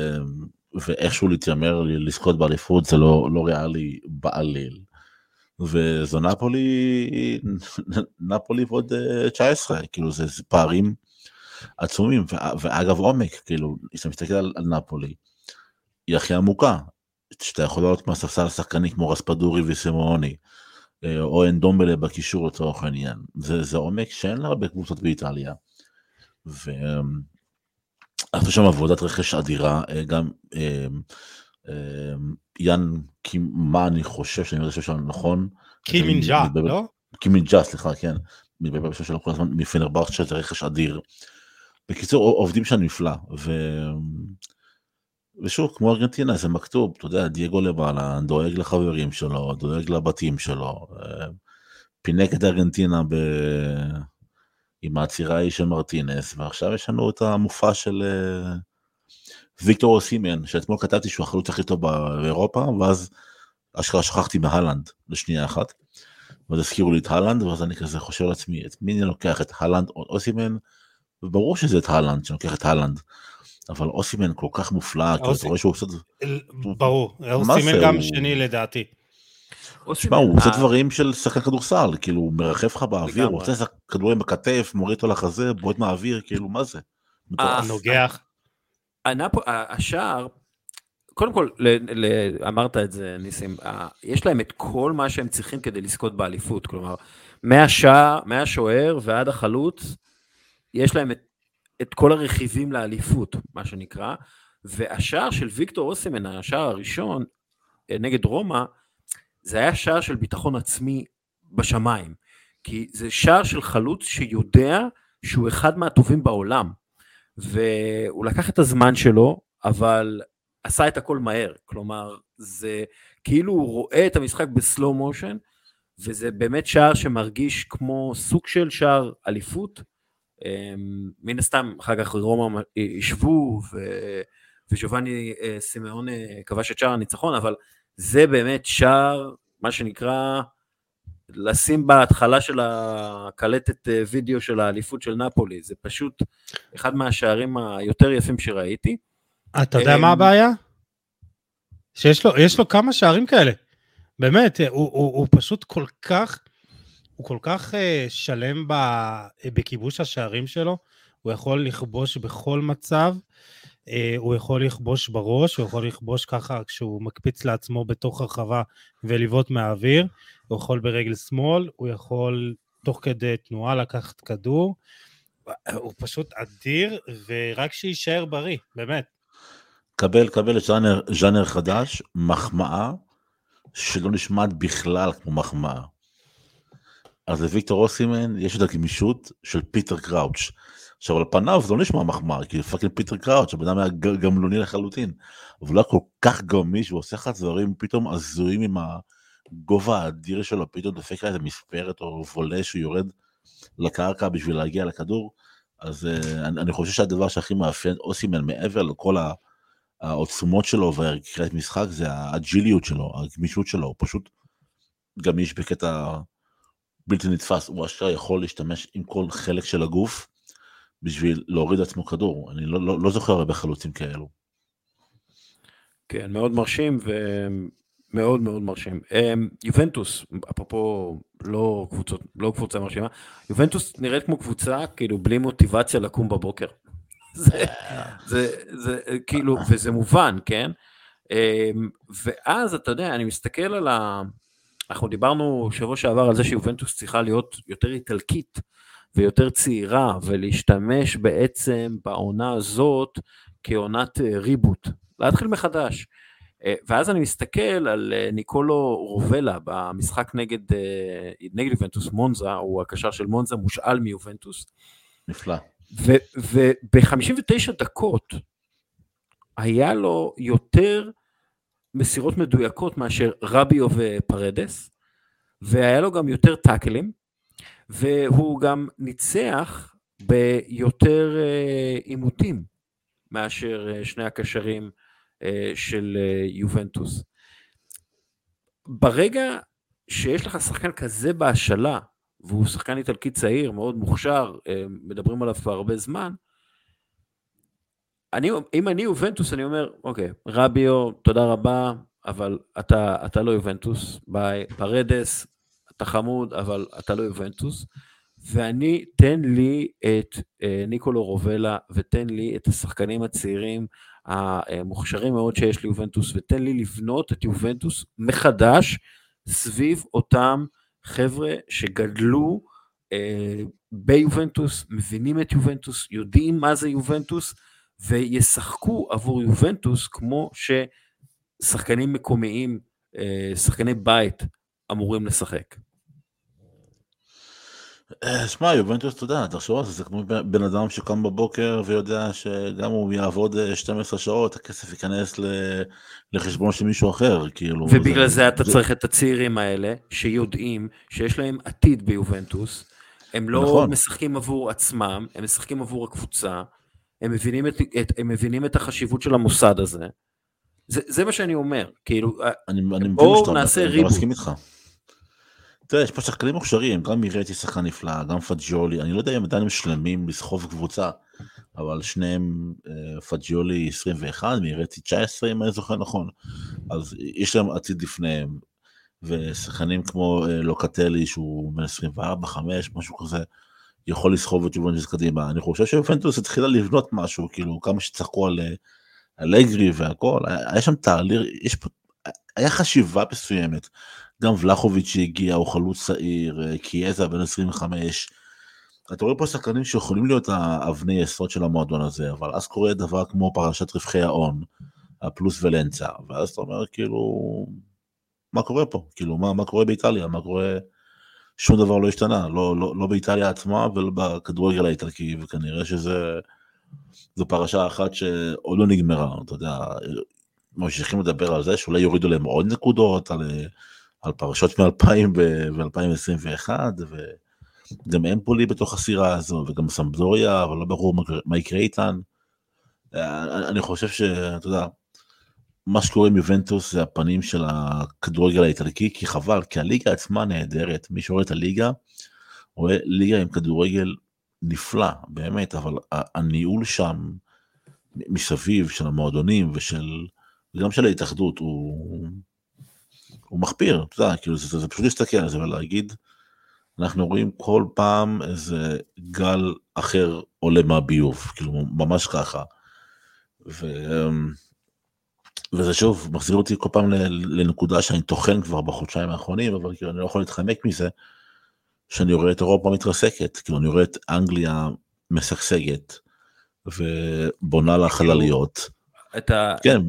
ואיכשהו להתיימר לזכות באליפות זה לא, לא ריאלי בעליל. וזו נפולי, נפולי ועוד 19, אה, כאילו זה, זה פערים עצומים, ואגב עומק, כאילו, כשאתה מסתכל על, על נפולי, היא הכי עמוקה, שאתה יכול לראות מהספסל שחקנים כמו רספדורי וסימוני, אה, או אין דומבלה בקישור לצורך העניין. זה, זה עומק שאין לה הרבה קבוצות באיטליה. ועשו אמ, שם עבודת רכש אדירה, אה, גם אה, יאן, מה אני חושב שאני יודע שיש לנו נכון. קימינג'ה, לא? קימינג'ה, סליחה, כן. מבאר שלנו כל הזמן מפנרבכצ'ה זה רכש אדיר. בקיצור, עובדים שם נפלא. ו... ושוב, כמו ארגנטינה, זה מכתוב, אתה יודע, דייגו למעלה, דואג לחברים שלו, דואג לבתים שלו, אה, פינק את ארגנטינה ב... עם העצירה ההיא של מרטינס, ועכשיו יש לנו את המופע של אה, ויקטור אוסימן, שאתמול כתבתי שהוא החלוץ הכי טוב באירופה, ואז אשכרה שכחתי מהלנד לשנייה אחת, ואז הזכירו לי את הלנד, ואז אני כזה חושב לעצמי, את מי אני לוקח, את הלנד או אוסימן? וברור שזה את הלנד, שאני לוקח את הלנד. אבל אוסימן כל כך מופלא, כי אתה רואה שהוא עושה... ברור, אוסימן גם שני לדעתי. תשמע, הוא עושה דברים של שחקן כדורסל, כאילו הוא מרחף לך באוויר, הוא עושה כדורים בכתף, מוריד אותו לחזה, בועט מהאוויר, כאילו מה זה? נוגח. השער, קודם כל, ל, ל, אמרת את זה, ניסים, יש להם את כל מה שהם צריכים כדי לזכות באליפות, כלומר, מהשער, מהשוער ועד החלוץ, יש להם את, את כל הרכיבים לאליפות, מה שנקרא, והשער של ויקטור אוסימן, השער הראשון אה, נגד רומא, זה היה שער של ביטחון עצמי בשמיים, כי זה שער של חלוץ שיודע שהוא אחד מהטובים בעולם, והוא לקח את הזמן שלו, אבל עשה את הכל מהר, כלומר, זה כאילו הוא רואה את המשחק בסלואו מושן, וזה באמת שער שמרגיש כמו סוג של שער אליפות. אמ, מן הסתם, אחר כך רומא ישבו, וג'ובאני אה, סימאון כבש את שער הניצחון, אבל זה באמת שער, מה שנקרא, לשים בהתחלה של הקלטת אה, וידאו של האליפות של נפולי, זה פשוט אחד מהשערים היותר יפים שראיתי. אתה יודע מה אמ, הבעיה? שיש לו, יש לו כמה שערים כאלה. באמת, הוא, הוא, הוא פשוט כל כך, הוא כל כך uh, שלם ב, בכיבוש השערים שלו, הוא יכול לכבוש בכל מצב, uh, הוא יכול לכבוש בראש, הוא יכול לכבוש ככה כשהוא מקפיץ לעצמו בתוך הרחבה ולבעוט מהאוויר, הוא יכול ברגל שמאל, הוא יכול תוך כדי תנועה לקחת כדור, הוא פשוט אדיר, ורק שיישאר בריא, באמת. קבל, קבל ז'אנר, ז'אנר חדש, מחמאה, שלא נשמעת בכלל כמו מחמאה. אז לוויקטור אוסימן יש את הגמישות של פיטר קראוץ'. עכשיו על פניו זה לא נשמע מחמאה, כי fucking פיטר קראוץ', הבן אדם היה גמלוני לחלוטין. אבל הוא היה כל כך גמיש ועושה לך דברים פתאום הזויים עם הגובה האדיר שלו, פתאום דופק לה איזה מספרת או וולה שהוא יורד לקרקע בשביל להגיע לכדור. אז uh, אני, אני חושב שהדבר שהכי מאפיין אוסימן מעבר לכל. העוצמות שלו והקריאת משחק זה האג'יליות שלו, הגמישות שלו, הוא פשוט גמיש בקטע בלתי נתפס, הוא אשכרה יכול להשתמש עם כל חלק של הגוף בשביל להוריד עצמו כדור, אני לא, לא, לא זוכר הרבה חלוצים כאלו. כן, מאוד מרשים ומאוד מאוד מרשים. אמ, יובנטוס, אפרופו לא קבוצות, לא קבוצה מרשימה, יובנטוס נראית כמו קבוצה כאילו בלי מוטיבציה לקום בבוקר. זה, זה, זה כאילו, וזה מובן, כן? אמ, ואז אתה יודע, אני מסתכל על ה... אנחנו דיברנו שבוע שעבר על זה שיובנטוס צריכה להיות יותר איטלקית ויותר צעירה, ולהשתמש בעצם בעונה הזאת כעונת אה, ריבוט, להתחיל מחדש. אה, ואז אני מסתכל על אה, ניקולו רובלה במשחק נגד, נגד יובנטוס מונזה, הוא הקשר של מונזה, מושאל מיובנטוס. נפלא. וב-59 דקות היה לו יותר מסירות מדויקות מאשר רביו ופרדס, והיה לו גם יותר טאקלים, והוא גם ניצח ביותר אה, עימותים מאשר אה, שני הקשרים אה, של יובנטוס. ברגע שיש לך שחקן כזה בהשאלה, והוא שחקן איטלקי צעיר, מאוד מוכשר, אה, מדברים עליו כבר הרבה זמן. אני, אם אני יובנטוס, אני אומר, אוקיי, רביו, תודה רבה, אבל אתה, אתה לא יובנטוס, ביי, פרדס, אתה חמוד, אבל אתה לא יובנטוס, ואני, תן לי את אה, ניקולו רובלה, ותן לי את השחקנים הצעירים המוכשרים מאוד שיש ליובנטוס, ותן לי לבנות את יובנטוס מחדש סביב אותם חבר'ה שגדלו אה, ביובנטוס, מבינים את יובנטוס, יודעים מה זה יובנטוס, וישחקו עבור יובנטוס כמו ששחקנים מקומיים, אה, שחקני בית, אמורים לשחק. אה, שמע, יובנטוס, אתה יודע, תחשוב על זה, זה כמו בן אדם שקם בבוקר ויודע שגם הוא יעבוד 12 אה, שעות, הכסף ייכנס לחשבון של מישהו אחר, כאילו. ובגלל זה, זה אתה זה... צריך את הצעירים האלה, שיודעים שיש להם עתיד ביובנטוס, הם לא נכון. משחקים עבור עצמם, הם משחקים עבור הקבוצה, הם מבינים את, את, הם מבינים את החשיבות של המוסד הזה. זה, זה מה שאני אומר, כאילו, אני, אני בואו נעשה ריבוט. אני מסכים איתך. תראה, יש פה שחקנים מוכשרים, גם מירטי שחקן נפלא, גם פג'יולי, אני לא יודע אם עדיין הם שלמים לסחוב קבוצה, אבל שניהם, אה, פג'יולי 21, מירטי 19, אם אני זוכר נכון, אז יש להם עתיד לפניהם, ושחקנים כמו אה, לוקטלי, שהוא בן 24, 5, משהו כזה, יכול לסחוב את יובנטוס קדימה. אני חושב שיובנטוס התחילה לבנות משהו, כאילו כמה שצחקו על אלגרי והכל, היה שם תהליך, יש פה, היה חשיבה מסוימת. גם ולחוביץ' שהגיע, הוא חלוץ צעיר, קיאזה בן 25. אתה רואה פה שחקנים שיכולים להיות האבני יסוד של המועדון הזה, אבל אז קורה דבר כמו פרשת רווחי ההון, הפלוס ולנצה, ואז אתה אומר כאילו, מה קורה פה? כאילו, מה, מה קורה באיטליה? מה קורה... שום דבר לא השתנה, לא, לא, לא באיטליה עצמה ולא בכדורגל האיטלקי, וכנראה שזה... זו פרשה אחת שעוד לא נגמרה, אתה יודע, ממשיכים לדבר על זה שאולי יורידו להם עוד נקודות, על, על פרשות מ-2000 ו-2021, וגם אמפולי בתוך הסירה הזו, וגם סמבדוריה, אבל לא ברור מה, יקרה איתן. אני חושב שאתה יודע, מה שקורה עם יובנטוס זה הפנים של הכדורגל האיטלקי, כי חבל, כי הליגה עצמה נהדרת, מי שרואה את הליגה, רואה ליגה עם כדורגל נפלא, באמת, אבל הניהול שם, מסביב, של המועדונים ושל, וגם של ההתאחדות, הוא, הוא מחפיר, אתה יודע, כאילו, זה, זה, זה פשוט להסתכל על זה ולהגיד, אנחנו רואים כל פעם איזה גל אחר עולה מהביוב, כאילו, ממש ככה. ו... וזה שוב מחזיר אותי כל פעם לנקודה שאני טוחן כבר בחודשיים האחרונים, אבל כאילו אני לא יכול להתחמק מזה, שאני רואה את אירופה מתרסקת, כאילו אני רואה את אנגליה משגשגת, ובונה לה חלליות. את ה... כן.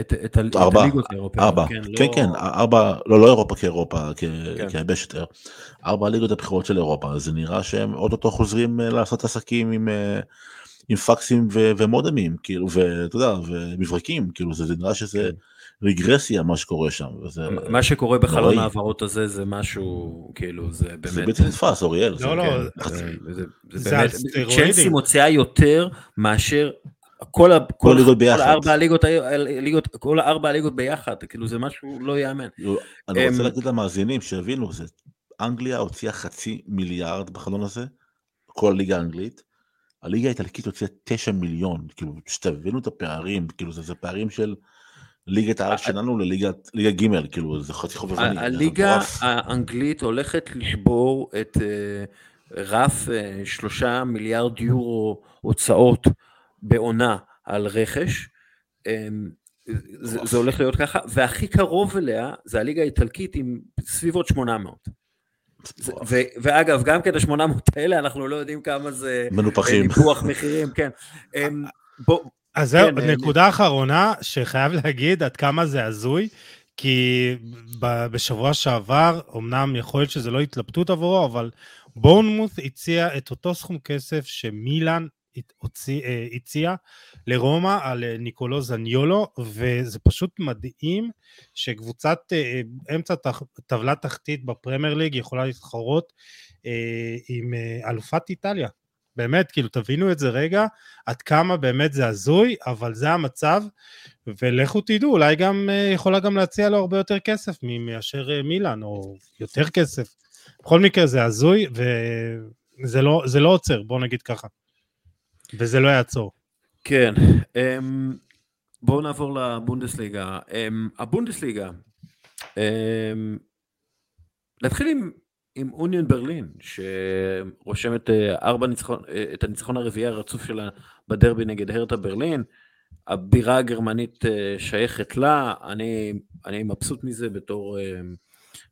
את, את, את ארבע, הליגות האירופאיות. ארבע, כן, כן, לא... כן, ארבע, לא, לא אירופה כאירופה, כן. כיבשת, ארבע הליגות הבחירות של אירופה, זה נראה שהם אוטוטו חוזרים אה, לעשות עסקים עם... אה, עם פקסים ו- ומודמים, כאילו, ואתה יודע, ומברקים, כאילו, זה, זה נראה שזה כן. רגרסיה מה שקורה שם. וזה מה שקורה בחלון ההעברות הזה זה משהו, כאילו, זה באמת... זה בלתי נתפס, אוריאל. לא, לא, זה, זה, זה באמת, צ'לסי מוציאה יותר מאשר כל, ה, כל, הליגות ביחד. כל ארבע הליגות, הליגות, כל ארבע הליגות ביחד, כאילו זה משהו לא ייאמן. אני רוצה להגיד למאזינים שיבינו, זה, אנגליה הוציאה חצי מיליארד בחלון הזה, כל הליגה האנגלית, הליגה האיטלקית הוציאה 9 מיליון, כאילו, שתבינו את הפערים, כאילו, זה, זה פערים של ליגת הארץ שלנו לליגת ליגה ג', כאילו, זה חצי חובבני. הליגה האנגלית הולכת לשבור את uh, רף uh, 3 מיליארד יורו הוצאות בעונה על רכש. Um, זה, זה הולך להיות ככה, והכי קרוב אליה זה הליגה האיטלקית עם סביבות 800. ו- ואגב, גם כן ה-800 האלה, אנחנו לא יודעים כמה זה... מנופחים. ניפוח מחירים, כן. אמ, בוא... אז זהו, כן, נקודה אני... אחרונה שחייב להגיד עד כמה זה הזוי, כי בשבוע שעבר, אמנם יכול להיות שזה לא התלבטות עבורו, אבל בורנמוס הציע את אותו סכום כסף שמילאן אה, הציע לרומא על אה, ניקולו זניולו, וזה פשוט מדהים שקבוצת אה, אמצע טבלה תחתית בפרמייר ליג יכולה להתחרות עם אלופת איטליה. באמת, כאילו, תבינו את זה רגע, עד כמה באמת זה הזוי, אבל זה המצב, ולכו תדעו, אולי גם יכולה גם להציע לו הרבה יותר כסף מאשר מילאן, או יותר כסף. בכל מקרה זה הזוי, וזה לא, לא עוצר, בואו נגיד ככה. וזה לא יעצור. כן, um, בואו נעבור לבונדסליגה. Um, הבונדסליגה, um, נתחיל עם, עם אוניון ברלין, שרושם את, uh, ניצחון, uh, את הניצחון הרביעי הרצוף שלה בדרבי נגד הרטה ברלין. הבירה הגרמנית uh, שייכת לה, אני, אני מבסוט מזה בתור uh,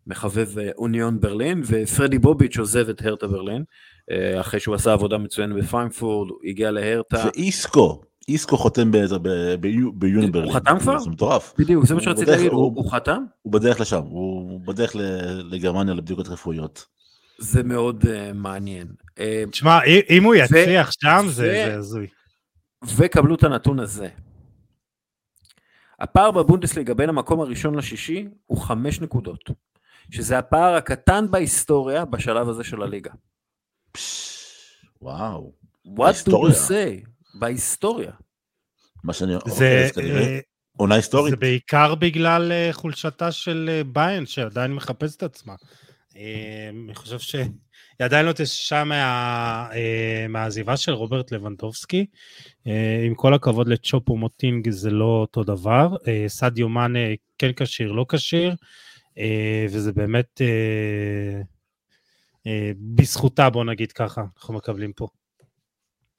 מחבב אוניון ברלין, ופרדי בוביץ' עוזב את הרטה ברלין. אה, אחרי שהוא עשה עבודה מצוינת בפרנקפורד, הוא הגיע להרטה. ואיסקו, איסקו חותם ביוניברלין. הוא חתם כבר? זה מטורף. בדיוק, זה מה שרציתי להגיד, הוא חתם? הוא בדרך לשם, הוא בדרך לגרמניה לבדיקות רפואיות. זה מאוד אה, מעניין. אה, תשמע, אם הוא יצליח שם, זה הזוי. וקבלו את הנתון הזה. הפער בבונדסליגה בין המקום הראשון לשישי הוא חמש נקודות, שזה הפער הקטן בהיסטוריה בשלב הזה של הליגה. וואו. What do you say? בהיסטוריה. מה שאני... זה... אה, עונה היסטורית. זה בעיקר בגלל אה, חולשתה של אה, ביין, שעדיין מחפש את עצמה. אני חושב שהיא עדיין לא תשעה מה, מהעזיבה של רוברט לבנדובסקי. עם כל הכבוד לצ'ופו מוטינג זה לא אותו דבר. סדיו מאנה כן כשיר, לא כשיר. וזה באמת בזכותה, בוא נגיד ככה, אנחנו מקבלים פה.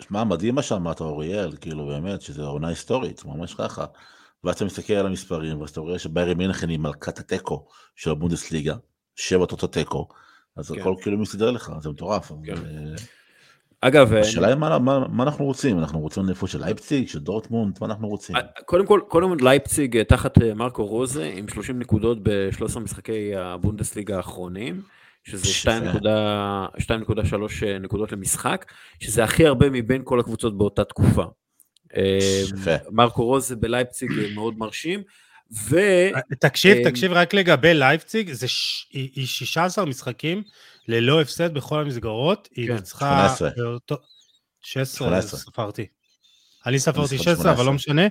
שמע, מדהים מה שאמרת, אוריאל, כאילו באמת, שזו עונה היסטורית, ממש ככה. ואז אתה מסתכל על המספרים, ואז אתה רואה שביירי מינכן היא מלכת התיקו של הבונדסליגה, שבע תוצאות תיקו, אז כן. הכל כאילו מסתדר לך, זה מטורף. כן. ו... אגב, השאלה היא מה, מה, מה אנחנו רוצים, אנחנו רוצים איפה של לייפציג, של דורטמונד, מה אנחנו רוצים? קודם כל, קודם כל לייפציג תחת מרקו רוזה עם 30 נקודות ב-13 משחקי הבונדסליגה האחרונים. שזה 2.3 נקודות למשחק, שזה הכי הרבה מבין כל הקבוצות באותה תקופה. מרקו רוז בלייפציג מאוד מרשים. ו... תקשיב, תקשיב רק לגבי לייפציג, זה ש... היא 16 משחקים ללא הפסד בכל המסגרות, היא כן, ניצחה... 18. באותו... 16, ספרתי. אני ספרתי 16, אבל לא משנה.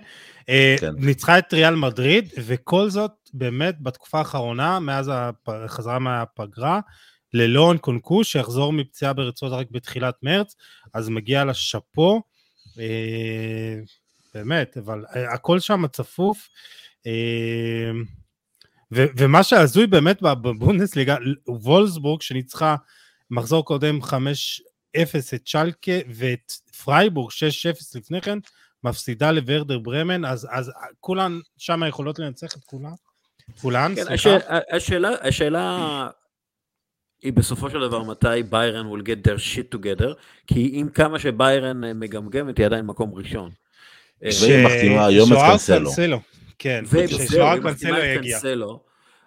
אה, כן. ניצחה את ריאל מדריד, וכל זאת באמת בתקופה האחרונה, מאז החזרה מהפגרה, ללא אנקונקו, שיחזור מפציעה ברצועות רק בתחילת מרץ, אז מגיע לשאפו. אה, באמת, אבל אה, הכל שם צפוף. ומה שהזוי באמת בבונדסליגה, וולסבורג שניצחה מחזור קודם 5-0 את שאלקה ואת פרייבורג 6-0 לפני כן, מפסידה לוורדר ברמן, אז, אז כולן שם יכולות לנצח את כולן? כולן, כן, סליחה. השאלה, השאלה היא בסופו של דבר מתי ביירן will get their shit together, כי עם כמה שביירן אה, מגמגמת היא עדיין מקום ראשון. והיא מחתימה היום את קנסלו. כן, וז'ואאו קנסלו יגיע.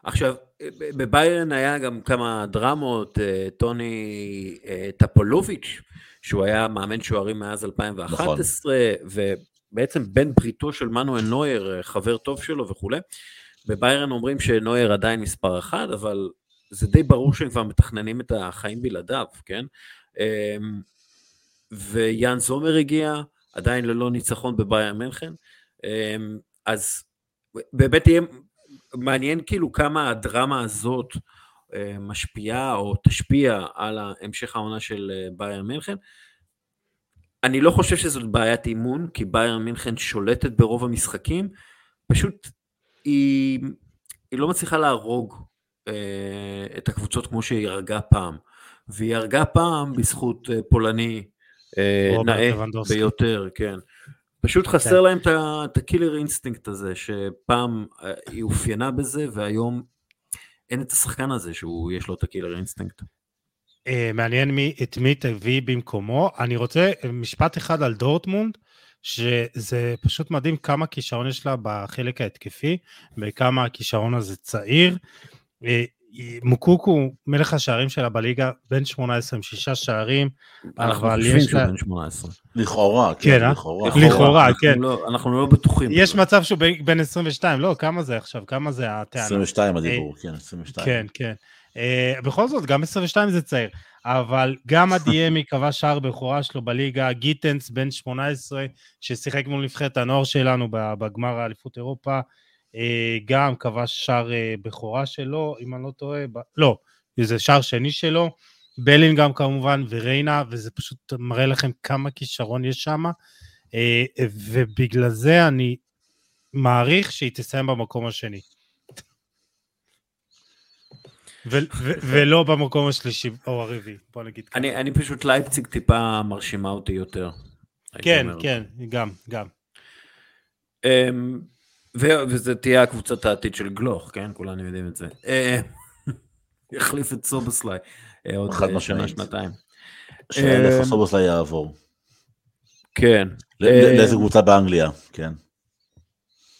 עכשיו, בביירן היה גם כמה דרמות, אה, טוני אה, טפולוביץ', שהוא היה מאמן שוערים מאז 2011, נכון. ובעצם בן בריתו של מנואל נויר, חבר טוב שלו וכולי. בביירן אומרים שנויר עדיין מספר אחד, אבל זה די ברור שהם כבר מתכננים את החיים בלעדיו, כן? אמ, ויאן זומר הגיע, עדיין ללא ניצחון בביירן מנכן, אמ, אז באמת יהיה מעניין כאילו כמה הדרמה הזאת אה, משפיעה או תשפיע על המשך העונה של אה, ביירן מינכן. אני לא חושב שזאת בעיית אימון, כי ביירן מינכן שולטת ברוב המשחקים, פשוט היא, היא לא מצליחה להרוג אה, את הקבוצות כמו שהיא הרגה פעם. והיא הרגה פעם בזכות אה, פולני אה, נאה ביותר, כן. פשוט חסר כן. להם את ה killer instinct הזה, שפעם אה, היא אופיינה בזה, והיום אין את השחקן הזה שיש לו את ה killer instinct. אה, מעניין מי, את מי תביא במקומו. אני רוצה משפט אחד על דורטמונד, שזה פשוט מדהים כמה כישרון יש לה בחלק ההתקפי, וכמה הכישרון הזה צעיר. אה, מוקוקו, מלך השערים שלה בליגה, בן 18 עם שישה שערים, אבל יש לה... בן 18. לכאורה, כן, כן אה? לכאורה. לכאורה, כן. לא, אנחנו לא בטוחים. יש מצב שהוא בן 22, לא, כמה זה עכשיו? כמה זה הטענה? 22 הדיבור, כן, 22. כן, כן. Uh, בכל זאת, גם 22 זה צעיר, אבל גם הדיאמי כבש שער בכורה שלו בליגה, גיטנס בן 18, ששיחק מול נבחרת הנוער שלנו בגמר האליפות אירופה, אה, גם כבש שער אה, בכורה שלו, אם אני לא טועה, ב... לא, זה שער שני שלו, בלינגהם כמובן וריינה, וזה פשוט מראה לכם כמה כישרון יש שם, אה, ובגלל זה אני מעריך שהיא תסיים במקום השני. ולא במקום השלישי או הרביעי, בוא נגיד ככה. אני פשוט לייפציג טיפה מרשימה אותי יותר. כן, כן, גם, גם. אמ, וזה תהיה הקבוצת העתיד של גלוך, כן? כולנו יודעים את זה. אה, יחליף את סובוסליי אה, עוד אה, שנה, שנתיים. שאלה איפה סובוסליי יעבור. כן. לאיזה קבוצה באנגליה, כן.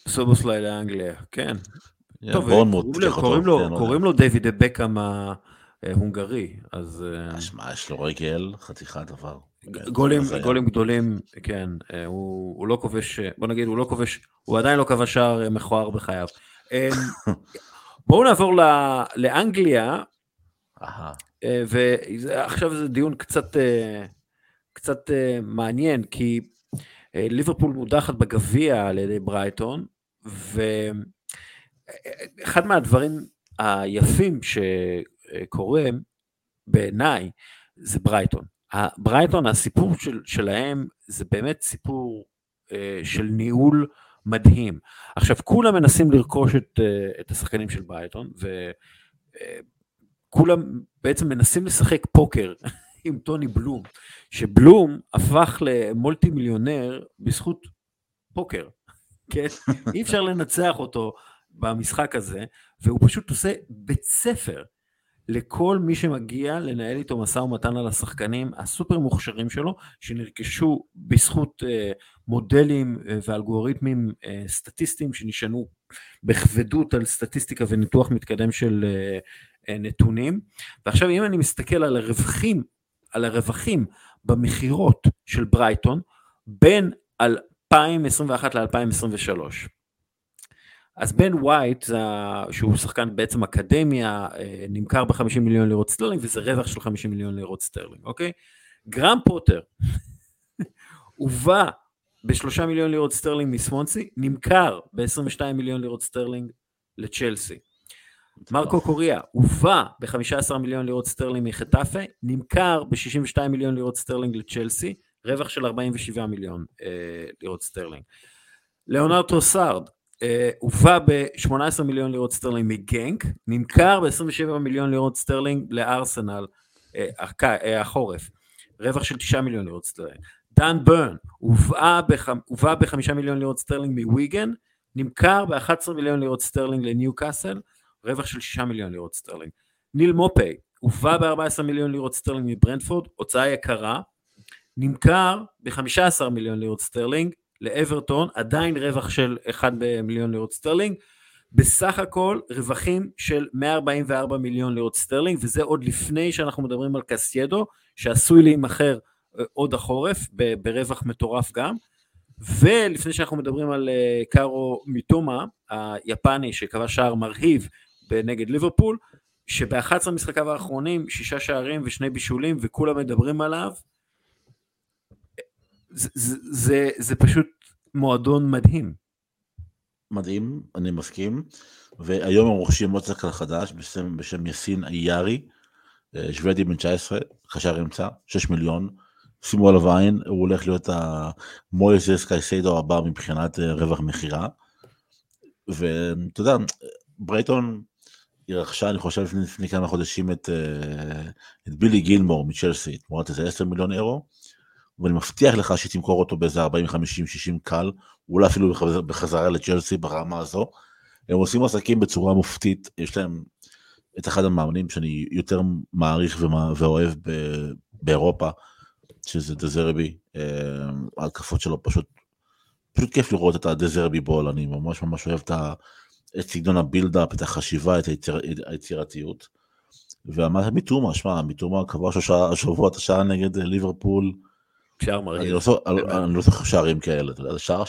סובוסליי לאנגליה, כן. טוב, קוראים לו דיוויד בקאם ההונגרי, אז... שמע, יש לו רגל, חתיכת דבר. גולים, גולים גדולים, כן, אה, הוא, הוא לא כובש, בוא נגיד, הוא לא כובש, הוא עדיין לא כבש שער אה, מכוער בחייו. בואו נעבור ל, לאנגליה, אה, ועכשיו זה דיון קצת, קצת מעניין, כי ליברפול מודחת בגביע על ידי ברייטון, ואחד מהדברים היפים שקורה בעיניי זה ברייטון. ברייטון, הסיפור של, שלהם זה באמת סיפור אה, של ניהול מדהים. עכשיו, כולם מנסים לרכוש את, אה, את השחקנים של ברייטון, כולם בעצם מנסים לשחק פוקר עם טוני בלום, שבלום הפך למולטי מיליונר בזכות פוקר, כן? אי אפשר לנצח אותו במשחק הזה, והוא פשוט עושה בית ספר לכל מי שמגיע לנהל איתו משא ומתן על השחקנים הסופר מוכשרים שלו, שנרכשו בזכות uh, מודלים אה, ואלגוריתמים אה, סטטיסטיים שנשענו בכבדות על סטטיסטיקה וניתוח מתקדם של אה, אה, נתונים. ועכשיו אם אני מסתכל על הרווחים, על הרווחים במכירות של ברייטון, בין 2021 ל-2023. אז בן ווייט, שהוא שחקן בעצם אקדמיה, אה, נמכר ב-50 מיליון לירות סטרלינג, וזה רווח של 50 מיליון לירות סטרלינג, אוקיי? גרהאם פוטר הובא ב-3 מיליון לירות סטרלינג מסוונסי, נמכר ב-22 מיליון לירות סטרלינג לצ'לסי. מארק קוקוריאה הובא ב-15 מיליון לירות סטרלינג מחטאפה, נמכר ב-62 מיליון לירות סטרלינג לצ'לסי, רווח של 47 מיליון אה, לירות סטרלינג. ליאונרד טרוסארד הובא ב-18 מיליון לירות סטרלינג מגנק, נמכר ב-27 מיליון לירות סטרלינג לארסנל אה, אה, החורף, רווח של 9 מיליון לירות סטרלינג. דן ברן הובא ב-5 מיליון לירות סטרלינג מוויגן, נמכר ב-11 מיליון לירות סטרלינג לניו קאסל, רווח של 6 מיליון לירות סטרלינג. ניל מופי הובא ב-14 מיליון לירות סטרלינג מברנטפורד, הוצאה יקרה, נמכר ב-15 מיליון לירות סטרלינג לאברטון, עדיין רווח של 1 במיליון לירות סטרלינג, בסך הכל רווחים של 144 מיליון לירות סטרלינג, וזה עוד לפני שאנחנו מדברים על קייסדו, שעשוי להימכר אה, עוד החורף, ברווח מטורף גם, ולפני שאנחנו מדברים על אה, קארו מיטומה, היפני שקבע שער מרהיב נגד ליברפול, שב-11 משחקיו האחרונים, שישה שערים ושני בישולים, וכולם מדברים עליו, זה, זה, זה, פשוט מועדון מדהים. מדהים, אני מסכים. והיום הם רוכשים עוד שחקן חדש בשם, בשם יסין איירי, אה, שוודי בן 19, חשר אמצע, 6 מיליון. שימו עליו עין, הוא הולך להיות המויזס קייסיידו הבא מבחינת אה, רווח מכירה. ואתה יודע, ברייטון היא רכשה, אני חושב, לפני, לפני כמה חודשים את, אה, את בילי גילמור מצ'לסי, תמורת איזה 10 מיליון אירו. ואני מבטיח לך שהיא תמכור אותו באיזה 40, 50, 60 קל, אולי אפילו בחזרה לצ'לסי ברמה הזו. הם עושים עסקים בצורה מופתית, יש להם את אחד המאמנים שאני יותר מעריך ואוהב באירופה, שזה דזרבי, אה, ההתקפות שלו פשוט, פשוט כיף לראות את הדזרבי בול, אני ממש ממש אוהב את סגנון הבילדאפ, את החשיבה, את היציר, היצירתיות. ואמרתי מתומה, שמע, מתומה כבש השבוע את השעה נגד ליברפול, שער מרהיב. אני לא זוכר שערים כאלה, זה שער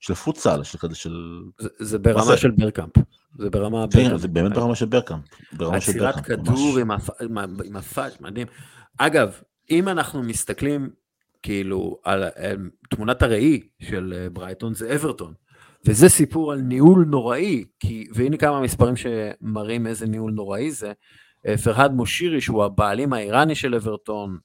של פוטסל, של כזה של... זה ברמה של ברקאמפ. זה ברמה... כן, זה באמת ברמה של ברקאמפ. עצירת כדור עם הפאש, מדהים. אגב, אם אנחנו מסתכלים כאילו על תמונת הראי של אה, ברייטון זה אברטון. וזה סיפור על ניהול נוראי, כי, והנה כמה מספרים שמראים איזה ניהול נוראי זה. אה, פרהד מושירי, שהוא הבעלים האיראני של אברטון,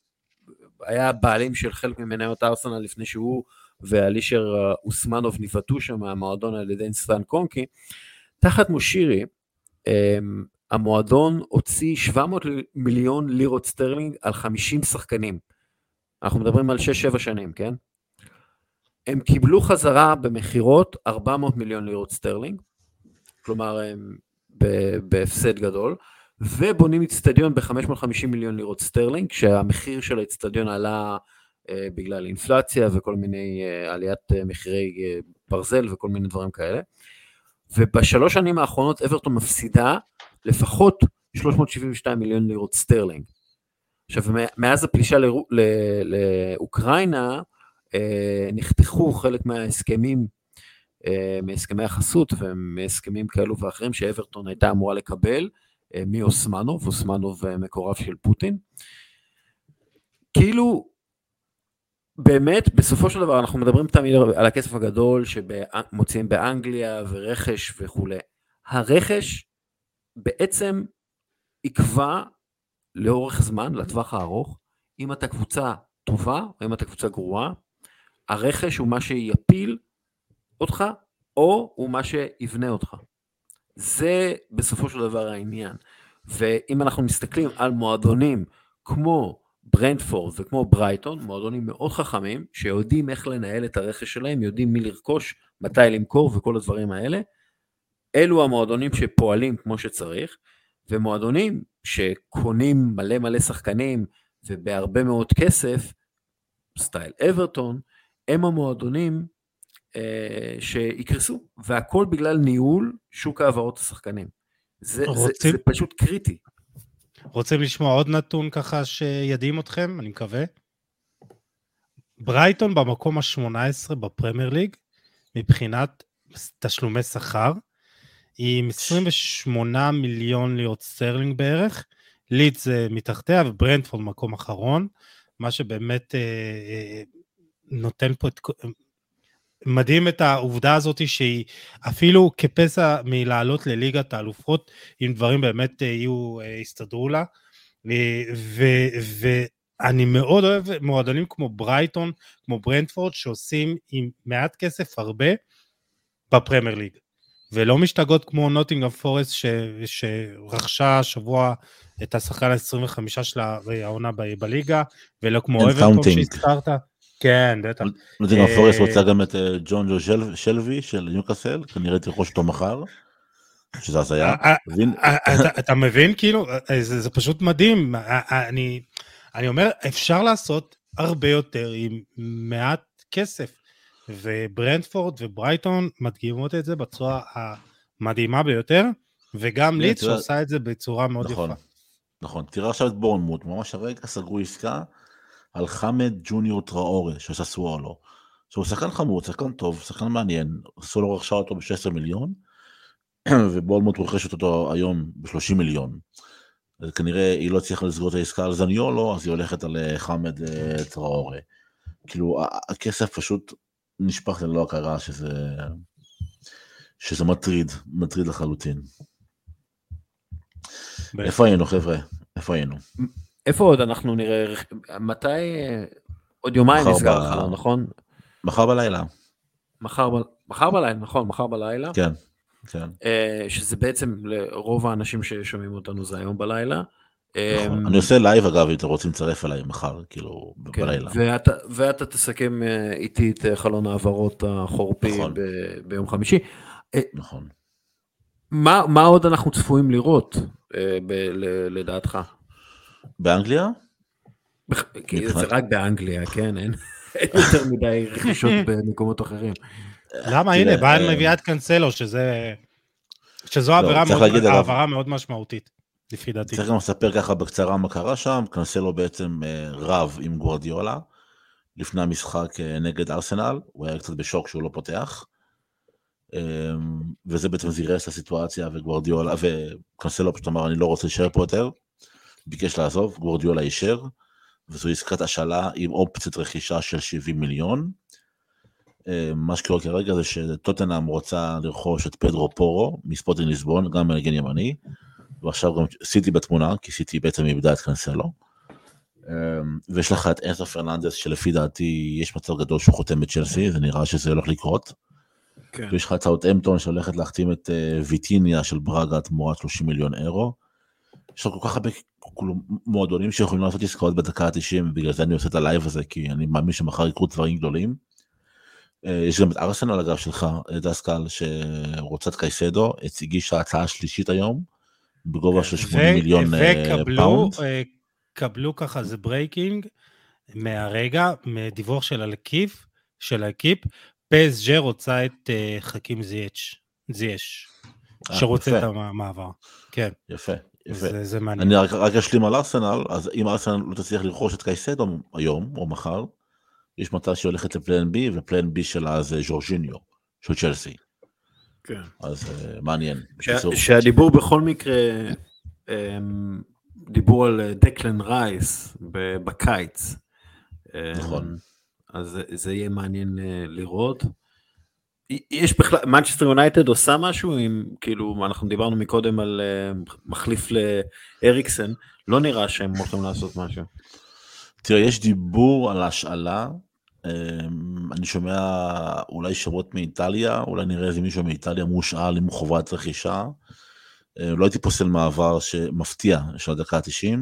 היה בעלים של חלק ממניות ארסנל לפני שהוא ואלישר אה, אוסמנוב נבעטו שם מהמועדון על ידי סטן קרונקי. תחת מושירי, אמ, המועדון הוציא 700 מיליון לירות סטרלינג על 50 שחקנים. אנחנו מדברים על 6-7 שנים, כן? הם קיבלו חזרה במכירות 400 מיליון לירות סטרלינג, כלומר הם בהפסד גדול, ובונים אצטדיון ב-550 מיליון לירות סטרלינג, כשהמחיר של האצטדיון עלה אה, בגלל אינפלציה וכל מיני אה, עליית אה, מחירי אה, ברזל וכל מיני דברים כאלה. ובשלוש שנים האחרונות אברטון מפסידה לפחות 372 מיליון לירות סטרלינג. עכשיו, מאז הפלישה לא, לאוקראינה, אה, נחתכו חלק מההסכמים, אה, מהסכמי החסות ומהסכמים כאלו ואחרים שאברטון הייתה אמורה לקבל, מאוסמנוב, אוסמנוב אה, מקורב של פוטין. כאילו, באמת, בסופו של דבר אנחנו מדברים תמיד על הכסף הגדול שמוציאים באנגליה ורכש וכולי. הרכש בעצם יקבע לאורך זמן, לטווח הארוך, אם אתה קבוצה טובה או אם אתה קבוצה גרועה, הרכש הוא מה שיפיל אותך או הוא מה שיבנה אותך. זה בסופו של דבר העניין. ואם אנחנו מסתכלים על מועדונים כמו ברנדפורד וכמו ברייטון, מועדונים מאוד חכמים, שיודעים איך לנהל את הרכש שלהם, יודעים מי לרכוש, מתי למכור וכל הדברים האלה, אלו המועדונים שפועלים כמו שצריך, ומועדונים שקונים מלא מלא שחקנים ובהרבה מאוד כסף, style אברטון, הם המועדונים שיקרסו, והכל בגלל ניהול שוק העברות השחקנים. זה, רוצים... זה, זה פשוט קריטי. רוצים לשמוע עוד נתון ככה שידהים אתכם? אני מקווה. ברייטון במקום ה-18 בפרמייר ליג מבחינת תשלומי שכר, עם 28 מיליון לירות סטרלינג בערך, לידס זה מתחתיה וברנדפורד מקום אחרון, מה שבאמת אה, אה, נותן פה את... מדהים את העובדה הזאת שהיא אפילו כפסע מלעלות לליגת האלופות, אם דברים באמת אה, יהיו, אה, יסתדרו לה. ואני מאוד אוהב מועדונים כמו ברייטון, כמו ברנדפורד, שעושים עם מעט כסף הרבה בפרמייר ליג. ולא משתגעות כמו נוטינגרם פורסט ש, שרכשה השבוע את השחקן ה-25 שלה העונה בליגה, ולא כמו אברטון שהזכרת. כן, בטח. נוטינגרם פורסט רוצה גם את אה, ג'ון ג'ו שלוי של ניוקאסל, כנראה תרכוש אותו מחר. שזה הזיה. אה, אה, אתה מבין כאילו זה פשוט מדהים אני אני אומר אפשר לעשות הרבה יותר עם מעט כסף וברנטפורד וברייטון מדגימות את זה בצורה המדהימה ביותר, וגם ליץ שעושה את זה בצורה מאוד נכון, יפה. נכון, תראה עכשיו את בורנמוט, ממש הרגע סגרו עסקה על חמד ג'וניור טראורי של ססואולו, שהוא שחקן חמוד, שחקן טוב, שחקן מעניין, ססואולו רכשה אותו ב-16 מיליון, ובורנמוט רוכשת אותו היום ב-30 מיליון. אז כנראה היא לא הצליחה לסגור את העסקה על זניולו, אז היא הולכת על אה, חמד אה, טראורי. כאילו, הכסף פשוט נשפך ללא הכרה שזה, שזה מטריד, מטריד לחלוטין. איפה היינו חבר'ה? איפה היינו? איפה עוד אנחנו נראה, מתי, עוד יומיים נסגר החלון, נכון? מחר בלילה. מחר, מחר בלילה, נכון, מחר בלילה. כן, כן. אה, שזה בעצם לרוב האנשים ששומעים אותנו זה היום בלילה. נכון. אמ, אני עושה live אגב, אם אתם רוצים לצרף אליי מחר, כאילו, כן. בלילה. ואתה תסכם אה, איתי את אה, חלון העברות החורפי נכון. ביום חמישי. אה, נכון. מה עוד אנחנו צפויים לראות, לדעתך? באנגליה? זה רק באנגליה, כן, אין יותר מדי רכישות במקומות אחרים. למה? הנה, ביין מביאה את קאנסלו, שזו לא, העברה מאוד משמעותית. לפי דעתי. צריך גם לספר ככה בקצרה מה קרה שם, קנסלו בעצם אה, רב עם גוורדיולה לפני המשחק אה, נגד ארסנל, הוא היה קצת בשוק שהוא לא פותח. אמ, וזה בעצם זירס את הסיטואציה וגוורדיולה, וקנסלו פשוט אמר אני לא רוצה להישאר פה יותר, ביקש לעזוב, גוורדיולה אישר, וזו עסקת השאלה עם אופציית רכישה של 70 מיליון. אמ, מה שקורה כרגע זה שטוטנאם רוצה לרכוש את פדרו פורו מספוטינג ליסבון, גם מנגן ימני, ועכשיו גם סיטי בתמונה, כי סיטי בעצם איבדה את קנסלו. אמ, ויש לך את אנסה פרננדס, שלפי דעתי יש מצב גדול שהוא חותם בצ'לסי, זה נראה שזה הולך לקרות. כן. ויש לך את סאות'המפטון שהולכת להחתים את אה, ויטיניה של ברגה תמורת 30 מיליון אירו. יש לך כל כך הרבה כאילו, מועדונים שיכולים לעשות עסקאות בדקה ה-90, ובגלל זה אני עושה את ה live הזה, כי אני מאמין שמחר יקרו דברים גדולים. אה, יש גם את ארסנל אגב שלך, דסקל, שרוצה את קייסדו, הגישה הצעה שלישית היום. בגובה של 80 מיליון אה, pound. וקבלו ככה, זה breaking מהרגע, מדיווח של הל'אקיפ, של ל'אקיפ, פסז' רוצה את חכים זייש, זייש, שרוצה את המעבר. כן. יפה, יפה. זה, זה מעניין. אני רק, רק אשלים על ארסנל, אז אם ארסנל לא תצליח לרכוש את קייסדו היום או מחר, יש מצב שהיא הולכת ל plan B, ו plan B שלה זה ז'ורג'יניו, של צ'לסי. כן. אז uh, מעניין. ש... שהדיבור בכל מקרה, um, דיבור על אה, דקלן רייס בקיץ. נכון. Um, אז זה יהיה מעניין uh, לראות. יש בכלל, מנצ'סטר יונייטד עושה משהו עם, כאילו, אנחנו דיברנו מקודם על uh, מחליף לאריקסן, לא נראה שהם הולכים לעשות משהו. תראה, יש דיבור על השאלה אמ, אני שומע אולי שמות מאיטליה, אולי נראה איזה מישהו מאיטליה מושאל עם חובת רכישה. אה, לא הייתי פוסל מעבר שמפתיע של הדקה ה-90,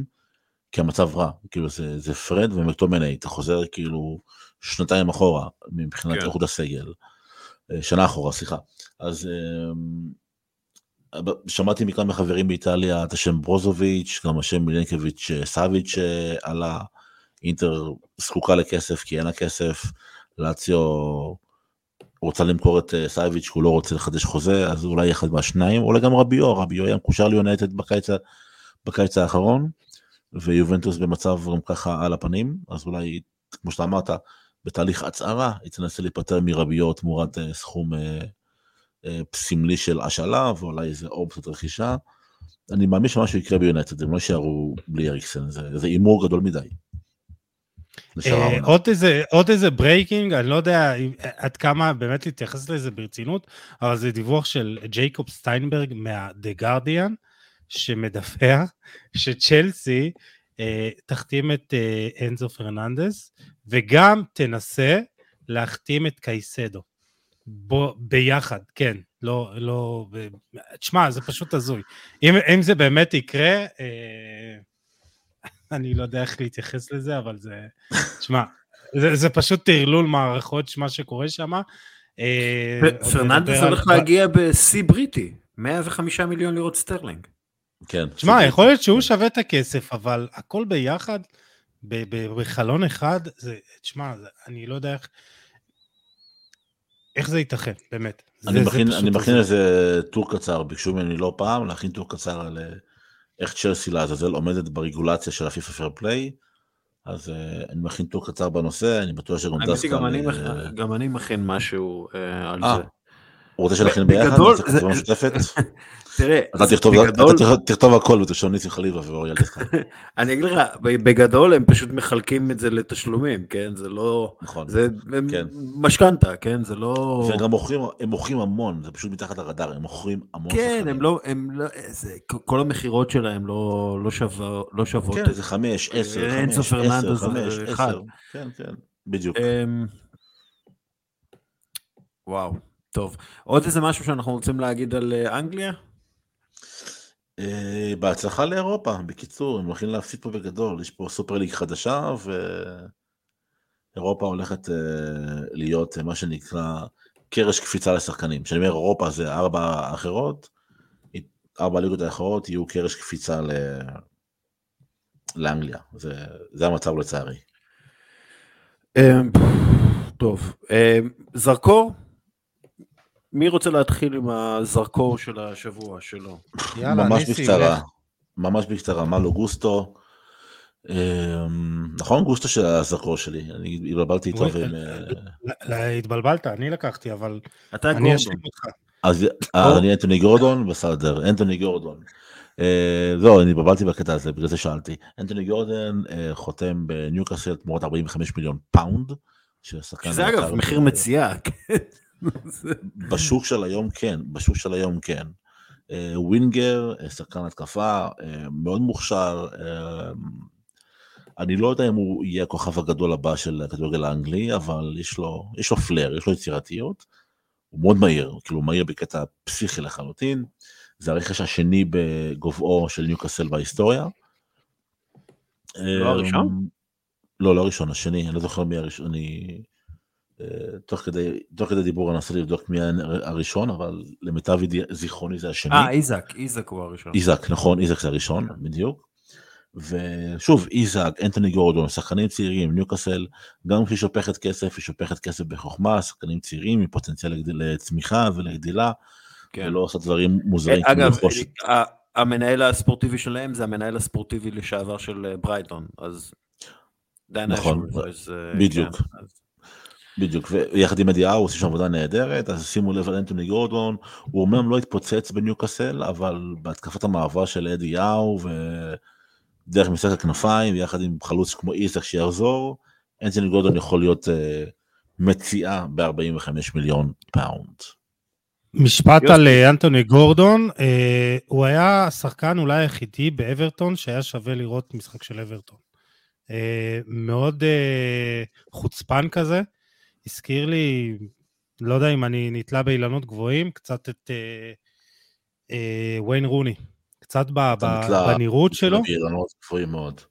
כי המצב רע, כאילו זה, זה פרד ומקטומני, אתה חוזר כאילו שנתיים אחורה מבחינת כן. איכות הסגל, אה, שנה אחורה, סליחה. אז אה, שמעתי מכמה חברים באיטליה את השם ברוזוביץ', גם השם מילנקביץ' סאביץ' שעלה, אינטר זקוקה לכסף כי אין לה כסף, לאציו רוצה למכור את אה, סאביץ', הוא לא רוצה לחדש חוזה, אז אולי אחד מהשניים, אולי גם רביו, רביו היה מקושר ליונטד בקיץ, בקיץ האחרון, ויובנטוס במצב גם ככה על הפנים, אז אולי, כמו שאתה אמרת, בתהליך הצהרה, היא תנסה להיפטר מרביו תמורת אה, סכום אה, אה, סמלי של השאלה, ואולי איזה אופציית רכישה. אני מאמין שמשהו יקרה ביונייטד, הם לא יישארו בלי אריקסן, זה הימור גדול מדי. עוד איזה, עוד איזה breaking, אני לא יודע עד כמה באמת להתייחס לזה ברצינות, אבל זה דיווח של ג'ייקוב סטיינברג מה-The Guardian, שמדווח שצ'לסי אה, תחתים את אה, אנזו פרננדס, וגם תנסה להחתים את קייסדו. בו, ביחד, כן, לא, לא, תשמע, זה פשוט הזוי. אם, אם זה באמת יקרה, אה, אני לא יודע איך להתייחס לזה, אבל זה, תשמע, זה, זה פשוט טרלול מערכות, מה שקורה שם. אה, פרננדס הולך על- להגיע בשיא בריטי, 105 מיליון לירות סטרלינג. כן. תשמע, יכול להיות שהוא שווה את הכסף, אבל הכל ביחד, בחלון אחד, זה, תשמע, זה- אני לא יודע איך... איך זה ייתכן, באמת. אני זה- זה מכין, פשוט אני מכין. איזה טור קצר, ביקשו ממני לא פעם להכין טור קצר על אה, איך צ'לסי לעזאזל עומדת ברגולציה של הפיפא fair play, אז אה, אני מכין טור קצר בנושא, אני בטוח שגם דסקל... גם אני מכ- אה, גם אני מכין משהו אה, על אה, זה. הוא רוצה שנכין ביחד, בגדול, זה-? תראה, אתה תכתוב- בגדול- אתה תכתוב- הכל ותרשום ניסים חליבה ואוריאל דסקל, אני אגיד לך, בגדול הם פשוט מחלקים את זה לתשלומים, כן? זה לא... נכון. זה כן. משכנתה, כן? זה לא... והם גם מוכרים, הם מוכרים המון, זה פשוט מתחת לרדאר, הם מוכרים המון כן. הם לא, הם לא, זה, כל המכירות שלהם לא, לא, שווה, לא שוות. כן, זה חמש, עשר, אנסו חמש, עשר, חמש. עשר, כן, כן, בדיוק. אמ, וואו, טוב. עוד איזה משהו שאנחנו רוצים להגיד על אה, אנגליה? אה, בהצלחה לאירופה, בקיצור, הם הולכים להפסיד פה בגדול, יש פה סופר ליג חדשה, ואירופה הולכת אה, להיות אה, מה שנקרא קרש קפיצה לשחקנים. כשאני אומר אירופה זה ארבע האחרות, ארבע הליגות האחרות יהיו קרש קפיצה ל... לאנגליה, זה, זה המצב לצערי. טוב, זרקור? מי רוצה להתחיל עם הזרקור של השבוע שלו? יאללה, ממש ניסי, בקצרה, לך. ממש בקצרה, מלו גוסטו. אמ, נכון גוסטו של הזרקור שלי, אני התבלבלתי איתו. ועם, אה, אה, לא, לא, התבלבלת, אני לקחתי, אבל אתה אנטוני גורדון. אז אז אני אנטוני גורדון, בסדר, אנטוני גורדון. אה, זהו, אני התבלבלתי בקטע הזה, בגלל זה שאלתי. אנטוני גורדון אה, חותם בניוקאסל תמורת 45 מיליון pound. שזה אגב מחיר מציאה. בשוק של היום כן, בשוק של היום כן. אה, ווינגר, אה, שחקן התקפה, אה, מאוד מוכשר. אני לא יודע אם הוא יהיה הכוכב הגדול הבא של הכדורגל האנגלי, אבל יש לו, יש לו פלר, יש לו יצירתיות. הוא מאוד מהיר, כאילו הוא מהיר בקטע פסיכי לחלוטין. זה הרכש השני בגובהו של ניוקאסל בהיסטוריה. לא הראשון? אה, לא, לא הראשון, השני, אני לא זוכר מי הראשון, אני... אה, תוך כדי, תוך כדי דיבור אני אנסה לבדוק מי הראשון, אבל למיטב זיכרוני זה השני. אה, איזק, איזק הוא הראשון. איזק, נכון, איזק זה הראשון, בדיוק. ושוב, איזק, אנטוני גורדון, שחקנים צעירים, ניוקאסל, גם כשהיא שופכת כסף, היא שופכת כסף בחוכמה, שחקנים צעירים עם פוטנציאל לצמיחה ולגדילה, כן. ולא עושה דברים מוזרים. אה, אגב, כמו לרכוש- ה- המנהל הספורטיבי שלהם זה המנהל הספורטיבי לשעבר של אה, ברייטון, אז... נכון, אה, בדיוק. כן, אז- בדיוק, ויחד עם אדי האו עושים שם עבודה נהדרת, אז שימו לב על אנטוני גורדון, הוא אומנם לא התפוצץ בניוקאסל, אבל בהתקפת המעבר של אדי האו ודרך משחק הכנפיים, ויחד עם חלוץ כמו איסק שיחזור, אנטוני גורדון יכול להיות אה, מציאה ב-45 מיליון פאונד. משפט. על אה, אנטוני גורדון, אה, הוא היה השחקן אולי היחידי באברטון שהיה שווה לראות משחק של אברטון. אה, מאוד אה, חוצפן כזה, הזכיר לי, לא יודע אם אני נתלה באילנות גבוהים, קצת את, אה, אה, וויין רוני. קצת ב, ב, נתלה- בנראות שלו, באילנות גבוהים מאוד.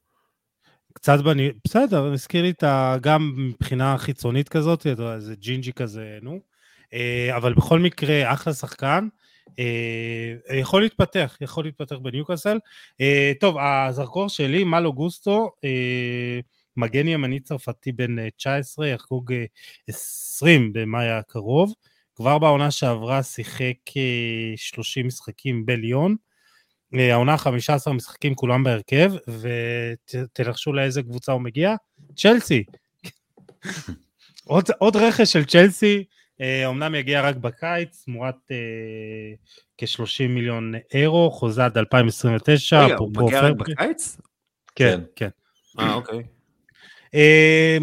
קצת בנראות, בסדר, הזכיר לי את ה... גם מבחינה חיצונית כזאת, איזה ג'ינג'י כזה, נו. אה, אבל בכל מקרה, אחלה שחקן. אה, יכול להתפתח, יכול להתפתח בניוקאסל. אה, טוב, הזרקור שלי, מלו גוסטו, אה, מגן ימני צרפתי בן אה, 19, יחגוג אה, 20 במאי הקרוב. כבר בעונה שעברה שיחק אה, 30 משחקים בליון. אה, העונה 15 משחקים כולם בהרכב, ותנחשו לאיזה קבוצה הוא מגיע? צ'לסי. עוד, עוד רכש של צ'לסי, אה, אומנם יגיע רק בקיץ, תמורת אה, כ-30 מיליון אירו, חוזה עד 2029. רגע, הוא מגיע רק בקיץ? כן, כן. אה, אוקיי. אה,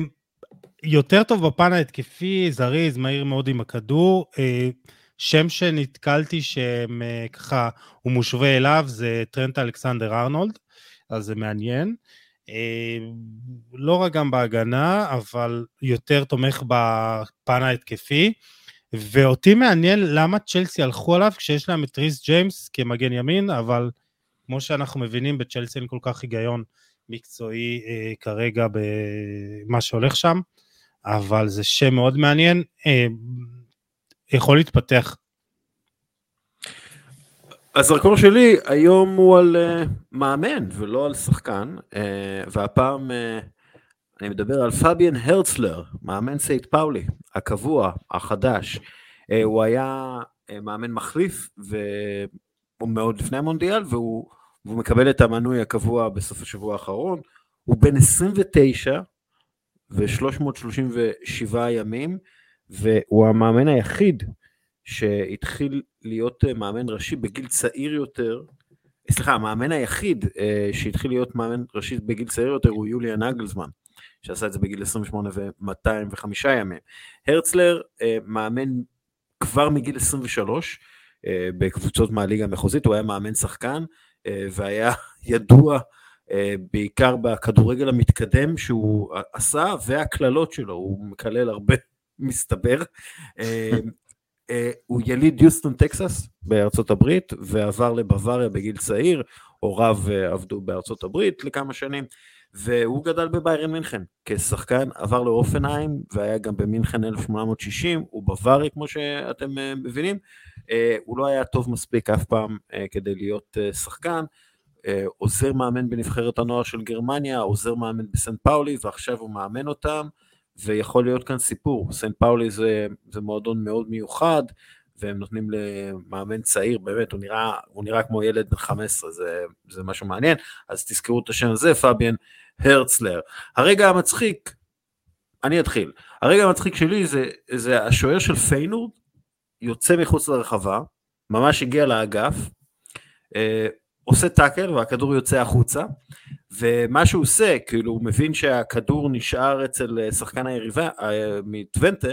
יותר טוב בפן ההתקפי, זריז, מהיר מאוד עם הכדור. אה, שם שנתקלתי שהם אה, ככה, הוא מושווה אליו, זה טרנט אלכסנדר ארנולד, אז זה מעניין. אה, לא רק גם בהגנה, אבל יותר תומך בפן ההתקפי. ואותי מעניין למה צ'לסי הלכו עליו כשיש להם את ריס ג'יימס כמגן ימין, אבל כמו שאנחנו מבינים, בצ'לסי אין כל כך היגיון מקצועי אה, כרגע במה שהולך שם, אבל זה שם מאוד מעניין, אה, יכול להתפתח. הזרקור שלי היום הוא על uh, מאמן ולא על שחקן, uh, והפעם uh, אני מדבר על פביאן הרצלר, מאמן סנט פאולי, הקבוע, החדש. אה, הוא היה אה, מאמן מחליף, והוא מאוד לפני המונדיאל, והוא, והוא מקבל את המינוי הקבוע בסוף השבוע האחרון. הוא בן 29 ו-337 ימים, והוא המאמן היחיד שהתחיל להיות אה, מאמן ראשי בגיל צעיר יותר, סליחה, המאמן היחיד אה, שהתחיל להיות מאמן ראשי בגיל צעיר יותר הוא יוליאן נגלסמן, שעשה את זה בגיל 28 ו-205 ימים. הרצלר אה, מאמן כבר מגיל 23 אה, בקבוצות מהליגה המחוזית, הוא היה מאמן שחקן אה, והיה ידוע אה, בעיקר בכדורגל המתקדם שהוא עשה והקללות שלו, הוא מקלל הרבה מסתבר. אה, אה, הוא יליד יוסטון טקסס בארצות הברית ועבר לבוואריה בגיל צעיר, הוריו אה, עבדו בארצות הברית לכמה שנים והוא גדל בביירן מינכן כשחקן, עבר לאופנהיים והיה גם במינכן 1860, הוא בווארי כמו שאתם אה, מבינים, אה, הוא לא היה טוב מספיק אף פעם אה, כדי להיות אה, שחקן, אה, עוזר מאמן בנבחרת הנוער של גרמניה, עוזר מאמן בסן פאולי ועכשיו הוא מאמן אותם ויכול להיות כאן סיפור, סן פאולי זה, זה מועדון מאוד מיוחד והם נותנים למאמן צעיר, באמת, הוא נראה, הוא נראה כמו ילד בן 15, זה, זה משהו מעניין, אז תזכרו את השם הזה, פביאן הרצלר. הרגע המצחיק, אני אתחיל, הרגע המצחיק שלי זה, זה השוער של פיינורד, יוצא מחוץ לרחבה, ממש הגיע לאגף, אה, עושה טאקל והכדור יוצא החוצה, ומה שהוא עושה, כאילו הוא מבין שהכדור נשאר אצל שחקן היריבה אה, מטוונטה,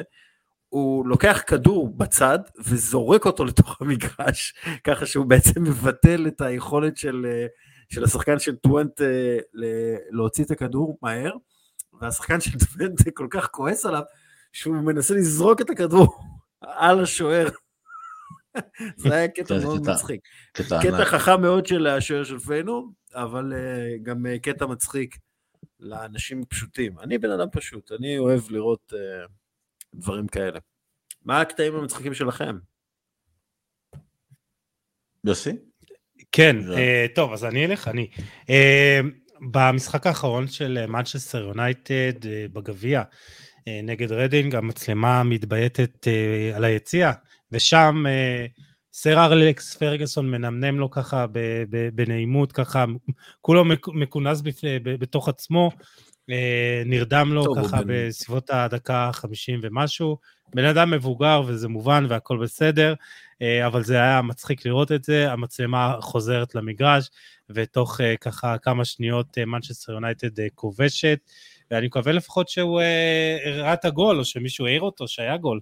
הוא לוקח כדור בצד וזורק אותו לתוך המגרש, ככה שהוא בעצם מבטל את היכולת של, אה, של השחקן של טוונטה להוציא את הכדור מהר, והשחקן של טוונטה כל כך כועס עליו, שהוא מנסה לזרוק את הכדור על השוער. זה היה קטע מאוד מצחיק. קטע. חכם מאוד של השוער של פיינור, אבל uh, גם uh, קטע מצחיק לאנשים פשוטים. אני בן אדם פשוט, אני אוהב לראות אה, דברים כאלה. מה הקטעים המצחיקים שלכם? יוסי? כן, אה, טוב, אז אני אלך, אני. אה, במשחק האחרון של מנצ'סטר יונייטד אה, בגביע אה, נגד רדינג, המצלמה מתבייתת אה, על היציע, ושם אה, סר אלכס פרגוסון מנמנם לו ככה בנעימות, ככה, כולו מכונס בפני- בתוך עצמו, אה, נרדם לו ככה בן- בסביבות הדקה ה-50 ומשהו. בן אדם מבוגר וזה מובן והכל בסדר, אה, אבל זה היה מצחיק לראות את זה, המצלמה חוזרת למגרש, ותוך אה, ככה כמה שניות מנצ'סטר יונייטד אה, כובשת, ואני מקווה לפחות שהוא אה, הראה את הגול, או שמישהו העיר אותו שהיה גול.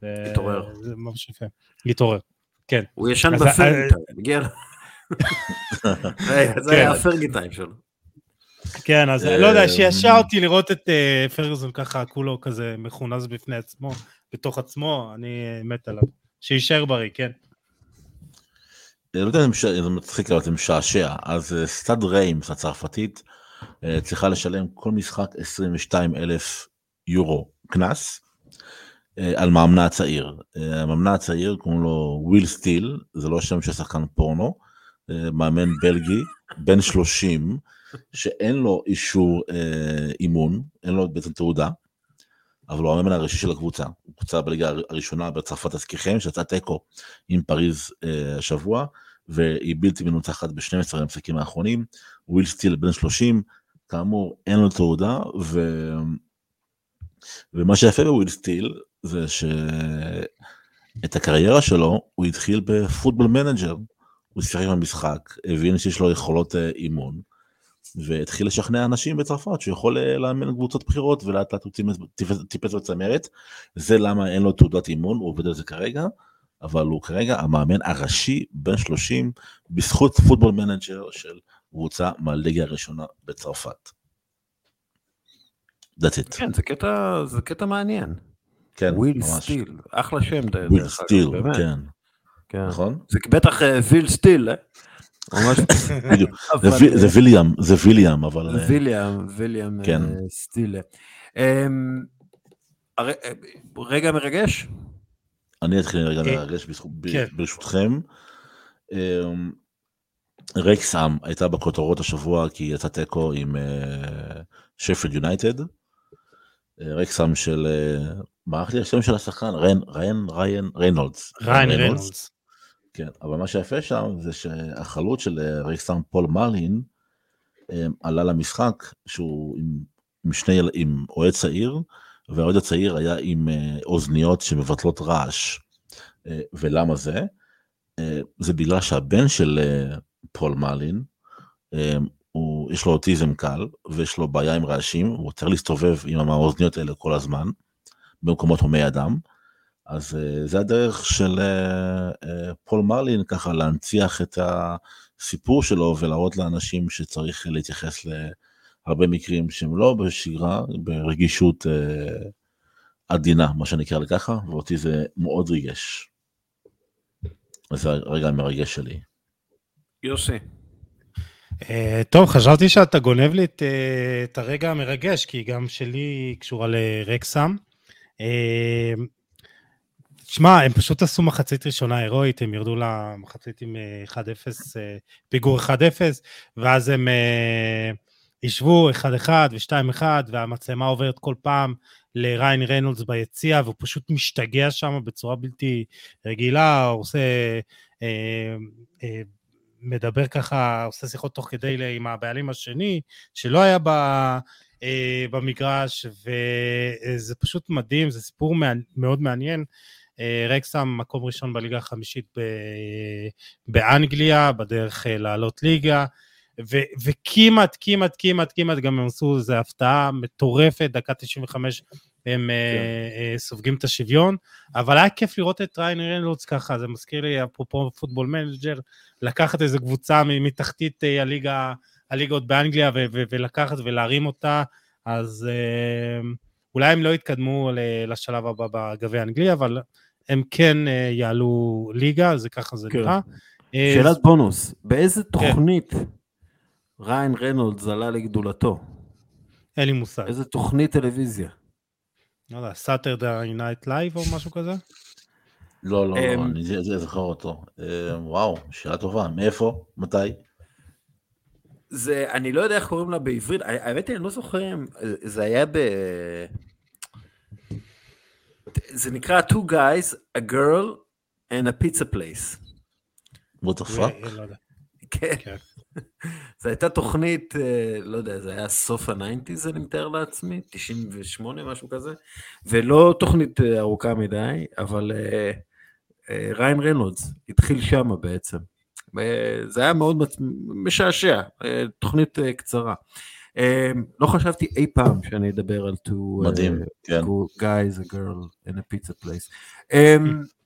זה- התעורר. זה ממש יפה. התעורר. כן. הוא ישן אז- ב Fergie time, הגיע לו. זה- היה כן. ה Fergie time שלו. כן, אז אה, לא יודע, שעשע אותי לראות את אה, פרגוסון ככה, כולו כזה מכונס בפני עצמו, בתוך עצמו, אני אה, מת עליו. שיישאר בריא, כן. לא יודע אם זה מצחיק, אבל זה משעשע. אז סטאד ריימס הצרפתית צריכה לשלם כל משחק 22 אלף יורו קנס על מאמנה הצעיר. המאמנה הצעיר קוראים לו וויל סטיל, זה לא שם של שחקן פורנו, מאמן בלגי, בן 30, שאין לו אישור אימון, אין לו בעצם תעודה. אבל הוא המאמן הראשי של הקבוצה. הוא קבוצה בליגה הראשונה בצרפת להזכירכם, שיצאה תיקו עם פריז אה, השבוע, והיא בלתי מנוצחת ב-12 המשחקים האחרונים. וויל סטיל בן 30, כאמור אין לו תעודה, ו... ומה שיפה בוויל סטיל זה שאת הקריירה שלו הוא התחיל בפוטבול מנג'ר. הוא שיחק במשחק, הבין שיש לו יכולות אה, אימון, והתחיל לשכנע אנשים בצרפת שהוא יכול אה, לאמן קבוצות בכירות ולאט לאט הוא טיפס בצמרת. זה למה אין לו תעודת אימון, הוא עובד על זה כרגע, אבל הוא כרגע המאמן הראשי בן 30 בזכות פוטבול מנג'ר של קבוצה מהליגה הראשונה בצרפת. That's it. כן, זה קטע, זה קטע מעניין. כן, וויל סטיל, אחלה שם. וויל סטיל, כן. כן. נכון? זה בטח ויל סטיל, אה? ממש, בדיוק, זה ויליאם, זה ויליאם, אבל... אה, ויליאם, ויליאם כן. אה, סטילה. אמ, רגע מרגש? אני אתחיל רגע מרגש כן. ברשותכם. אמ, רקסאם הייתה בכותרות השבוע כי יצא תיקו עם שפילד יונייטד. רקסאם של, מה לי השם של השחקן? ריין, ריין, ריין, ריינולדס. ריין ריינולדס. כן, אבל מה שיפה שם זה שהחלוץ של אה, רקסאם פול מאלין אה, עלה למשחק שהוא עם, עם שני, עם אוהד צעיר, והאוהד הצעיר היה עם אה, אוזניות שמבטלות רעש. ולמה זה? זה בגלל שהבן של פול מרלין, הוא, יש לו אוטיזם קל, ויש לו בעיה עם רעשים, הוא צריך להסתובב עם האוזניות האלה כל הזמן, במקומות הומי אדם. אז אה, זה הדרך של אה, אה, פול מרלין ככה להנציח את הסיפור שלו ולהראות לאנשים שצריך להתייחס להרבה מקרים שהם לא בשגרה, ברגישות עדינה, מה שנקרא לככה, ואותי זה מאוד ריגש. זה הרגע המרגש שלי. יוסי. Uh, טוב, חשבתי שאתה גונב לי את, uh, את הרגע המרגש, כי גם שלי קשורה לרקסם. Uh, שמע, הם פשוט עשו מחצית ראשונה הירואית, הם ירדו למחצית עם 1-0, אה, אה, פיגור 1-0, ואז הם ישבו אה, 1-1 ו-2-1, והמצלמה עוברת כל פעם לריין ריינולדס ביציע, והוא פשוט משתגע שם בצורה בלתי רגילה, הוא עושה... מדבר ככה, עושה שיחות תוך כדי עם הבעלים השני, שלא היה ב, במגרש, וזה פשוט מדהים, זה סיפור מאוד מעניין. אה, רקסם מקום ראשון בליגה החמישית באנגליה, בדרך אה, לעלות ליגה, ו- וכמעט, כמעט, כמעט, כמעט גם הם עשו איזו הפתעה מטורפת, דקה 95 הם כן. אה, אה, סופגים את השוויון, אבל היה כיף לראות את ריין ריינולדס ככה, זה מזכיר לי, אפרופו פוטבול מנג'ר, לקחת איזו קבוצה מתחתית אה, הליגה, הליגות באנגליה ו- ו- ולקחת ולהרים אותה, אז אה, אולי הם לא יתקדמו לשלב הבא בגביע האנגלי, אבל הם כן אה, יעלו ליגה, זה ככה זה כן. נראה. אה, שאלת בונוס, באיזה כן. ריין רנולדס עלה לגדולתו? אין לי מושג. איזה תוכנית טלוויזיה? לא יודע, סאטרדי נייט לייב או משהו כזה? לא, לא, לא, אמ, אני זוכר אותו. אה, וואו, שאלה טובה, מאיפה? מתי? זה, אני לא יודע איך קוראים לה בעברית, האמת היא, אני לא זוכר, זה היה ב... זה נקרא Two Guys, a Girl and a Pizza Place. what the fuck? כן. כן. זו הייתה תוכנית, אה, לא יודע, זה היה סוף ה nineties, אני מתאר לעצמי, 98, משהו כזה, ולא תוכנית אה, ארוכה מדי, אבל אה, ריין ריינולדס התחיל שם בעצם. זה היה מאוד משעשע, תוכנית קצרה. לא חשבתי אי פעם שאני אדבר על two מדהים, uh, כן. guys, a girl in a pizza place.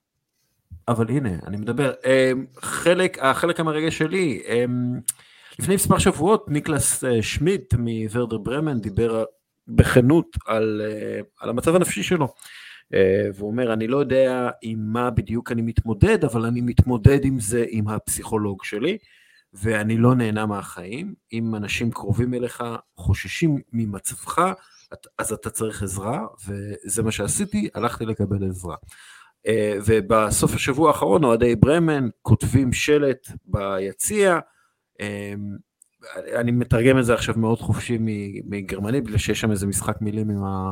אבל הנה, אני מדבר. Um, חלק, החלק המרגש שלי, um, לפני מספר שבועות ניקלס uh, שמיט מוורדר ברמן דיבר בכנות על, uh, על המצב הנפשי שלו, והוא אומר, אני לא יודע עם מה בדיוק אני מתמודד, אבל אני מתמודד עם זה עם הפסיכולוג שלי, ואני לא נהנה מהחיים. אם אנשים קרובים אליך חוששים ממצבך, אז אתה צריך עזרה, וזה מה שעשיתי, הלכתי לקבל עזרה. ובסוף השבוע האחרון אוהדי ברמן כותבים שלט ביציע, אני מתרגם את זה עכשיו מאוד חופשי מגרמנית, בגלל שיש שם איזה משחק מילים עם, ה,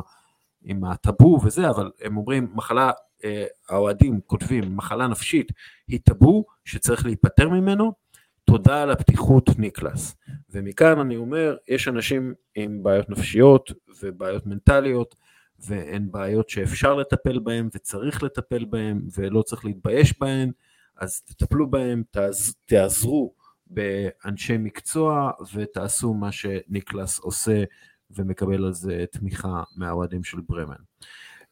עם הטאבו וזה, אבל הם אומרים, מחלה, אה, האוהדים כותבים, מחלה נפשית היא טאבו שצריך להיפטר ממנו, תודה על הפתיחות ניקלס. ומכאן אני אומר, יש אנשים עם בעיות נפשיות ובעיות מנטליות, והן בעיות שאפשר לטפל בהן וצריך לטפל בהן ולא צריך להתבייש בהן, אז תטפלו בהן, תעז, תעזרו באנשי מקצוע ותעשו מה שניקלס עושה ומקבל על זה תמיכה מהאוהדים של ברמן.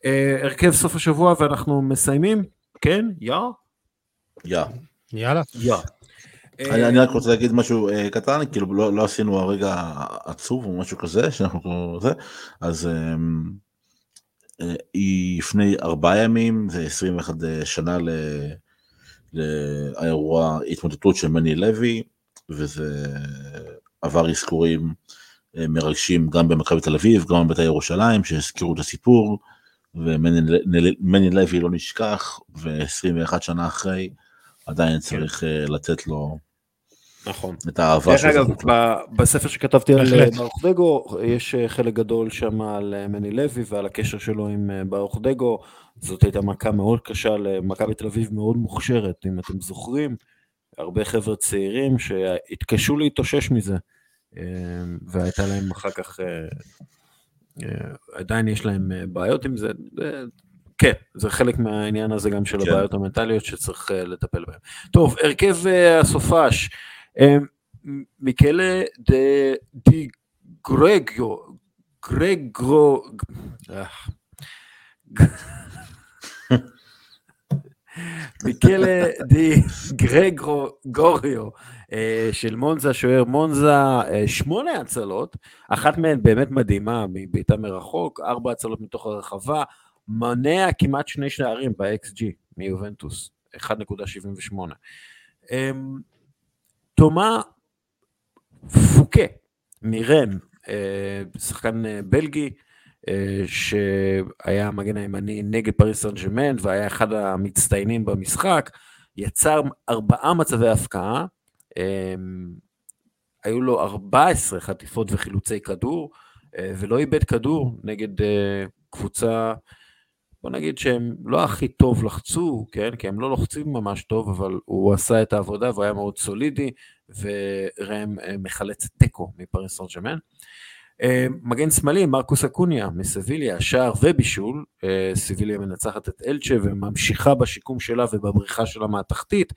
Uh, הרכב סוף השבוע ואנחנו מסיימים, כן? יא? יא. יאללה. יא. אני, אני רק רוצה להגיד משהו uh, קטן, כאילו לא, לא עשינו הרגע עצוב או משהו כזה, שאנחנו זה, אז um, uh, לפני ארבעה ימים, זה 21 שנה ל... לאירוע התמודדות של מני לוי, וזה עבר אזכורים מרגשים גם במכבי תל אביב, גם בבית"ר ירושלים, שהזכירו את הסיפור, ומני לוי לא נשכח, ו-21 שנה אחרי, עדיין צריך כן. לתת לו נכון. את האהבה דרך אגב, בספר שכתבתי על ברוך דגו, יש חלק גדול שם על מני לוי ועל הקשר שלו עם ברוך דגו. זאת הייתה מכה מאוד קשה למכבי תל אביב מאוד מוכשרת, אם אתם זוכרים, הרבה חבר'ה צעירים שהתקשו להתאושש מזה, והייתה להם אחר כך, עדיין יש להם בעיות עם זה, כן, זה חלק מהעניין הזה גם של כן. הבעיות המנטליות שצריך לטפל בהן. טוב, הרכב הסופש, מיקלה די גרגו, גרגו, מיקלה די גרגו גוריו אה, של מונזה, שוער מונזה, אה, שמונה הצלות, אחת מהן באמת מדהימה, מבעיטה מרחוק, ארבע הצלות מתוך הרחבה, מונע כמעט שני שערים ב-XG מיובנטוס, 1.78. תומה פוקה מרם, אה, שחקן בלגי, שהיה המגן הימני נגד פריס סן ג'מנט והיה אחד המצטיינים במשחק, יצר ארבעה מצבי הפקעה, היו לו 14 חטיפות וחילוצי כדור, אה, ולא איבד כדור נגד אה, קבוצה, בוא נגיד שהם לא הכי טוב לחצו, כן? כי הם לא לוחצים ממש טוב, אבל הוא עשה את העבודה והוא היה מאוד סולידי, ורם אה, מחלץ תיקו מפריס סן. אה, מגן שמאלי, מרקוס אקוניה מסביליה, שער ובישול, אה, סביליה מנצחת את אלצ'ה וממשיכה בשיקום שלה ובבריחה שלה מהתחתית,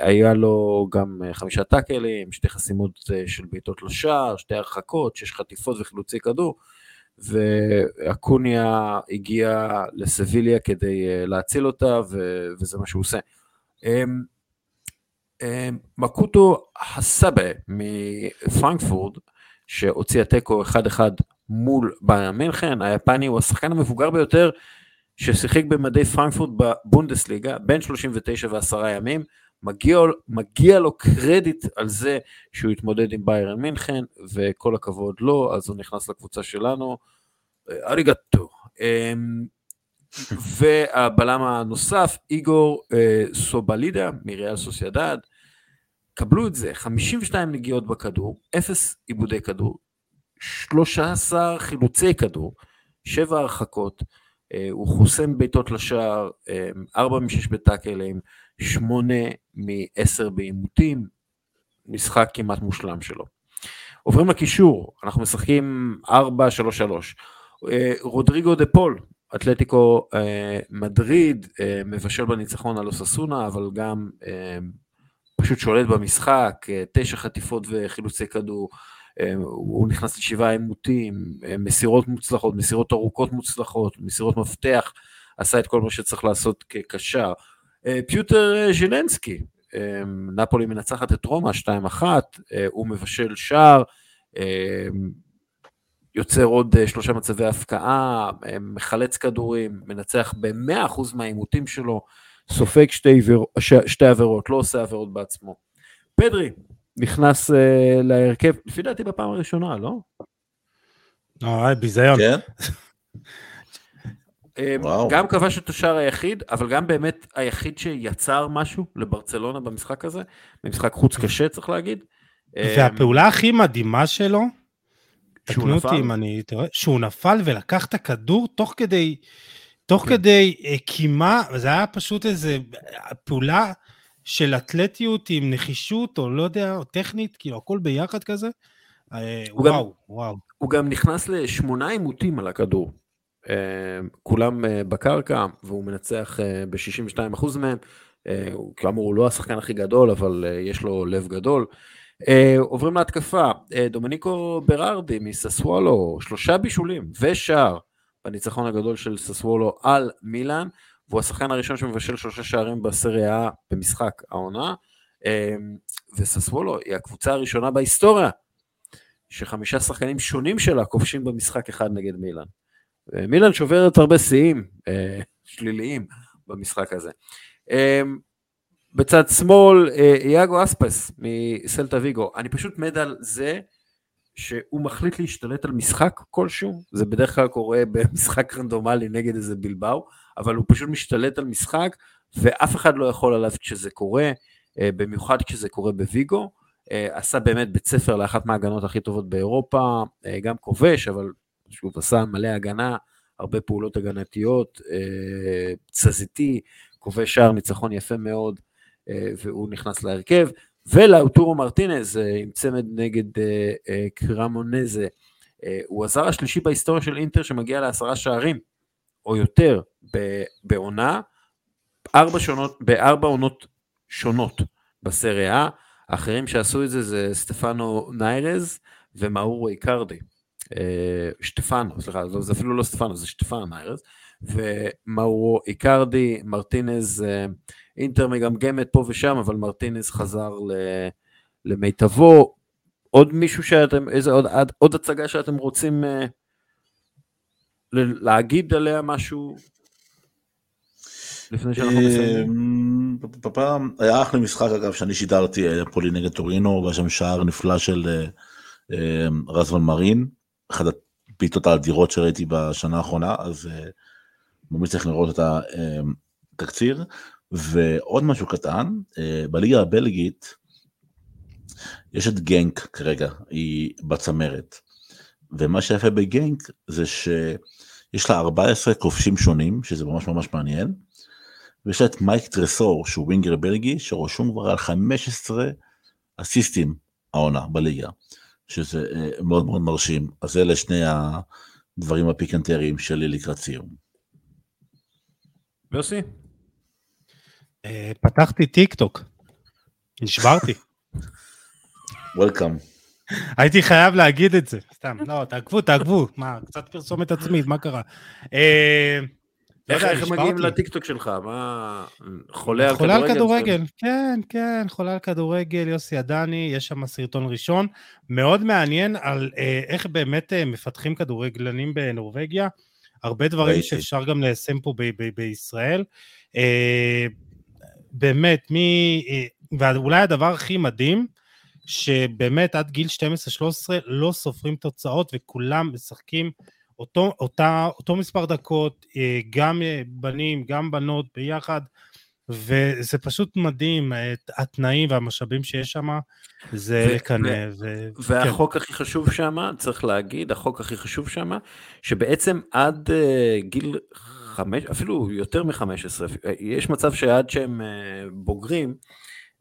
היה לו גם חמישה טאקלים, שתי חסימות של בעיטות לשער, שתי הרחקות, שש חטיפות וחילוצי כדור, ואקוניה הגיע לסביליה כדי להציל אותה, וזה מה שהוא עושה. מקוטו הסאבה מפרנקפורד, שהוציאה תיקו 1-1 מול ביירן מינכן, היפני הוא השחקן המבוגר ביותר ששיחק במדי פרנקפורט בבונדסליגה, בין 39 ועשרה ימים, מגיע, מגיע לו קרדיט על זה שהוא התמודד עם ביירן מינכן, וכל הכבוד לו, אז הוא נכנס לקבוצה שלנו, אריגטו. אמ, והבלם הנוסף, איגור אה, סובלידה מריאל סוסיידד, קבלו את זה, 52 נגיעות בכדור, 0 עיבודי כדור, 13 חילוצי כדור, 7 הרחקות, אה, הוא חוסם בעיטות לשער, 4 מ-6 בטאקלים, 8 מ-10 בעימותים, משחק כמעט מושלם שלו. עוברים לקישור, אנחנו משחקים 4-3-3. אה, רודריגו דה פול, אתלטיקו אה, מדריד, מבשל בניצחון על אוססונה, אבל גם פשוט שולט במשחק, אה, תשע חטיפות וחילוצי כדור, אה, הוא נכנס לשבעה עימותים, אה, מסירות מוצלחות, מסירות ארוכות מוצלחות, מסירות מפתח, עשה את כל מה שצריך לעשות כקשר. פיוטר ז'ילנסקי, נפולי מנצחת את רומא 2-1, הוא מבשל שער, יוצר עוד אה, שלושה מצבי הפקעה, אה, מחלץ כדורים, מנצח ב-100% מהעימותים שלו, סופג שתי, שתי עבירות, לא עושה עבירות בעצמו. פדרי נכנס uh, להרכב, לפי דעתי בפעם הראשונה, לא? אוי, ביזיון. כן? גם כבש את השער היחיד, אבל גם באמת היחיד שיצר משהו לברצלונה במשחק הזה, במשחק חוץ קשה צריך להגיד. והפעולה הכי מדהימה שלו, תקנו אותי אם אני טועה, שהוא נפל ולקח את הכדור תוך כדי, תוך כן. כדי אה, קימה, זה היה פשוט איזה פעולה של אתלטיות עם נחישות, או לא יודע, או טכנית, כאילו הכל ביחד כזה. אה, וואו, גם, וואו. הוא גם נכנס לשמונה עימותים על הכדור. אה, כולם בקרקע, והוא מנצח ב-62% מהם. כאמור, הוא לא השחקן הכי גדול, אבל יש לו לב גדול. עוברים להתקפה, דומניקו ברארדי מססוולו, שלושה בישולים ושער בניצחון הגדול של ססוולו על מילאן, והוא השחקן הראשון שמבשל שלושה שערים בסריה במשחק העונה, וססוולו היא הקבוצה הראשונה בהיסטוריה שחמישה שחקנים שונים שלה כובשים במשחק אחד נגד מילאן. מילאן שוברת הרבה שיאים uh, שליליים במשחק הזה. Uh, בצד שמאל, אה, יאגו אספס מסלטה ויגו. אני פשוט מת על זה שהוא מחליט להשתלט על משחק כלשהו, זה בדרך כלל קורה במשחק רנדומלי נגד איזה בלבאו, אבל הוא פשוט משתלט על משחק, ואף אחד לא יכול עליו כשזה קורה, אה, במיוחד כשזה קורה בוויגו. אה, עשה באמת בית ספר לאחת מההגנות הכי טובות באירופה, גם כובש, אבל שוב עשה מלא הגנה, הרבה פעולות הגנתיות, תזזיתי, כובש שער ניצחון יפה מאוד. אה, והוא נכנס להרכב, ולאוטורו מרטינז אה, עם צמד נגד אה, קרמונזה, הוא הזר השלישי בהיסטוריה של אינטר שמגיע לעשרה שערים, או יותר, בעונה, ארבע שונות, בארבע עונות שונות בסריה, האחרים שעשו את זה זה סטפנו ניירז ומאורו איקרדי. שטפנו, סליחה, זה אפילו לא סטפנו, זה שטפנו ניירז, ומאורו איקרדי, מרטינז אינטר מגמגמת פה ושם, אבל מרטינס חזר למיטבו. עוד מישהו שאתם, איזה עוד, עוד הצגה שאתם רוצים אה, להגיד עליה משהו לפני שאנחנו אה, מסיימים? בפעם, היה אחלה משחק אגב שאני שידרתי אה, פולי נגד טורינו, והיה שם שער נפלא של רזמן מרין, אחת הפעיטות האדירות שראיתי בשנה האחרונה, אז ממליץ לך לראות את התקציר. ועוד משהו קטן, אה, בליגה הבלגית יש את גנק כרגע, היא בצמרת. ומה שיפה בגנק זה שיש לה 14 כובשים שונים, שזה ממש ממש מעניין. ויש לה את מייק טרסור, שהוא ווינגר בלגי, שרושם כבר על 15 אסיסטים העונה בליגה, שזה אה, מאוד מאוד מרשים. אז אלה שני הדברים הפיקנטריים שלי לקראת סיום. יוסי? אה, פתחתי טיק טוק, נשברתי. Welcome. הייתי חייב להגיד את זה, סתם, לא, תעקבו, תעקבו, מה, קצת פרסומת עצמית, מה קרה? אה, לא איך הם מגיעים לטיקטוק שלך? מה, חולה על כדורגל? חולה על כדורגל, כן, כן, חולה על כדורגל, יוסי עדני, יש שם סרטון ראשון, מאוד מעניין על אה, איך באמת מפתחים כדורגלנים בנורבגיה, הרבה דברים שאפשר גם ליישם פה בישראל. באמת, מי... ואולי הדבר הכי מדהים, שבאמת עד גיל 12-13 לא סופרים תוצאות וכולם משחקים אותו, אותה, אותו מספר דקות, אה, גם בנים, גם בנות ביחד, וזה פשוט מדהים, התנאים והמשאבים שיש שם, זה לקנא. ו... והחוק כן. הכי חשוב שם, צריך להגיד, החוק הכי חשוב שם, שבעצם עד uh, גיל חמש, אפילו יותר מ-15, יש מצב שעד שהם אה, בוגרים,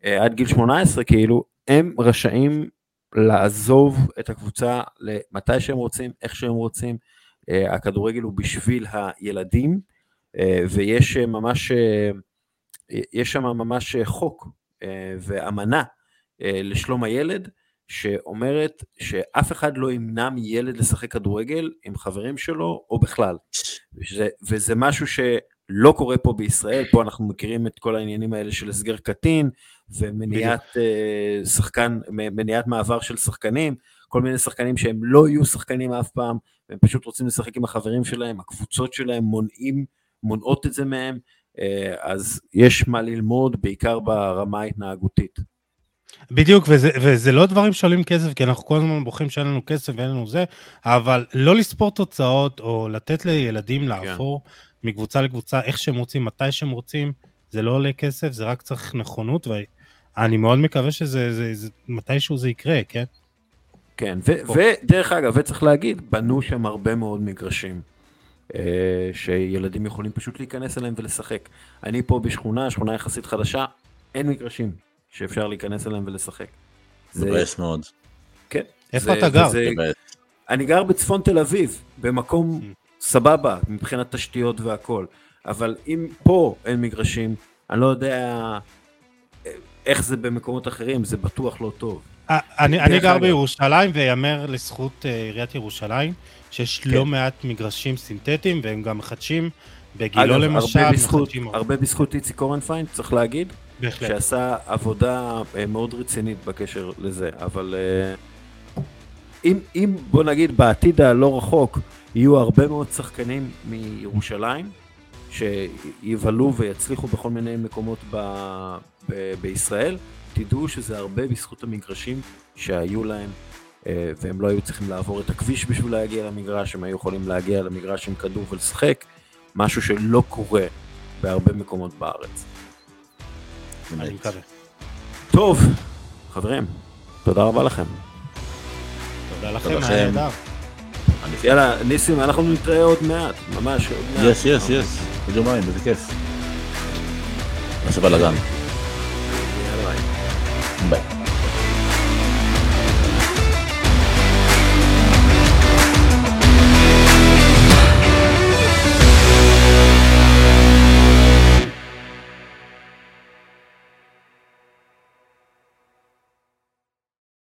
אה, עד גיל 18 כאילו, הם רשאים לעזוב את הקבוצה למתי שהם רוצים, איך שהם רוצים. אה, הכדורגל הוא בשביל הילדים, ויש ממש, יש שם ממש חוק ואמנה לשלום הילד, שאומרת שאף אחד לא ימנע מילד לשחק כדורגל עם חברים שלו או בכלל. וזה, וזה משהו שלא קורה פה בישראל, פה אנחנו מכירים את כל העניינים האלה של הסגר קטין ומניעת uh, שחקן, מניעת מעבר של שחקנים, כל מיני שחקנים שהם לא יהיו שחקנים אף פעם, והם פשוט רוצים לשחק עם החברים שלהם, הקבוצות שלהם מונעים, מונעות את זה מהם, אה, אז יש מה ללמוד, בעיקר ברמה ההתנהגותית. בדיוק, וזה, וזה לא דברים שעולים כסף, כי אנחנו כל הזמן בוכים שאין לנו כסף ואין לנו זה, אבל לא לספור תוצאות, או לתת לילדים לעבור כן. מקבוצה לקבוצה, איך שהם רוצים, מתי שהם רוצים, זה לא עולה כסף, זה רק צריך נכונות, ואני מאוד מקווה שזה, זה, זה, מתישהו זה יקרה, כן? כן, ו- ודרך אגב, וצריך להגיד, בנו שם הרבה מאוד מגרשים. אה, שילדים יכולים פשוט להיכנס אליהם ולשחק. אני פה בשכונה, שכונה יחסית חדשה, אין מגרשים שאפשר להיכנס אליהם ולשחק. זה מבאס מאוד. כן. איפה זה, אתה גר? זה... אני גר בצפון תל אביב, במקום mm. סבבה מבחינת תשתיות והכל, אבל אם פה אין מגרשים, אני לא יודע איך זה במקומות אחרים, זה בטוח לא טוב. אה, אני, אני גר בירושלים, ויאמר לזכות אה, עיריית ירושלים, שיש כן. לא מעט מגרשים סינתטיים, והם גם מחדשים, בגילו אגב, למשל, הרבה בזכות, הרבה בזכות איציק קורנפיין, צריך להגיד, בהחלט. שעשה עבודה אה, מאוד רצינית בקשר לזה, אבל אם, אם בוא נגיד בעתיד הלא רחוק, יהיו הרבה מאוד שחקנים מירושלים, שיבלו ויצליחו בכל מיני מקומות ב, ב, בישראל, תדעו שזה הרבה בזכות המגרשים שהיו להם, אה, והם לא היו צריכים לעבור את הכביש בשביל להגיע למגרש, הם היו יכולים להגיע למגרש עם כדור ולשחק, משהו שלא קורה בהרבה מקומות בארץ. אני מקווה. טוב, חברים, תודה רבה לכם. תודה לכם, היה נהדר. יאללה, ניסים, אנחנו נתראה עוד מעט, ממש עוד מעט. yes, yes, yes, עוד יומיים, איזה כיף. נעשה בלאגן. ביי. ביי.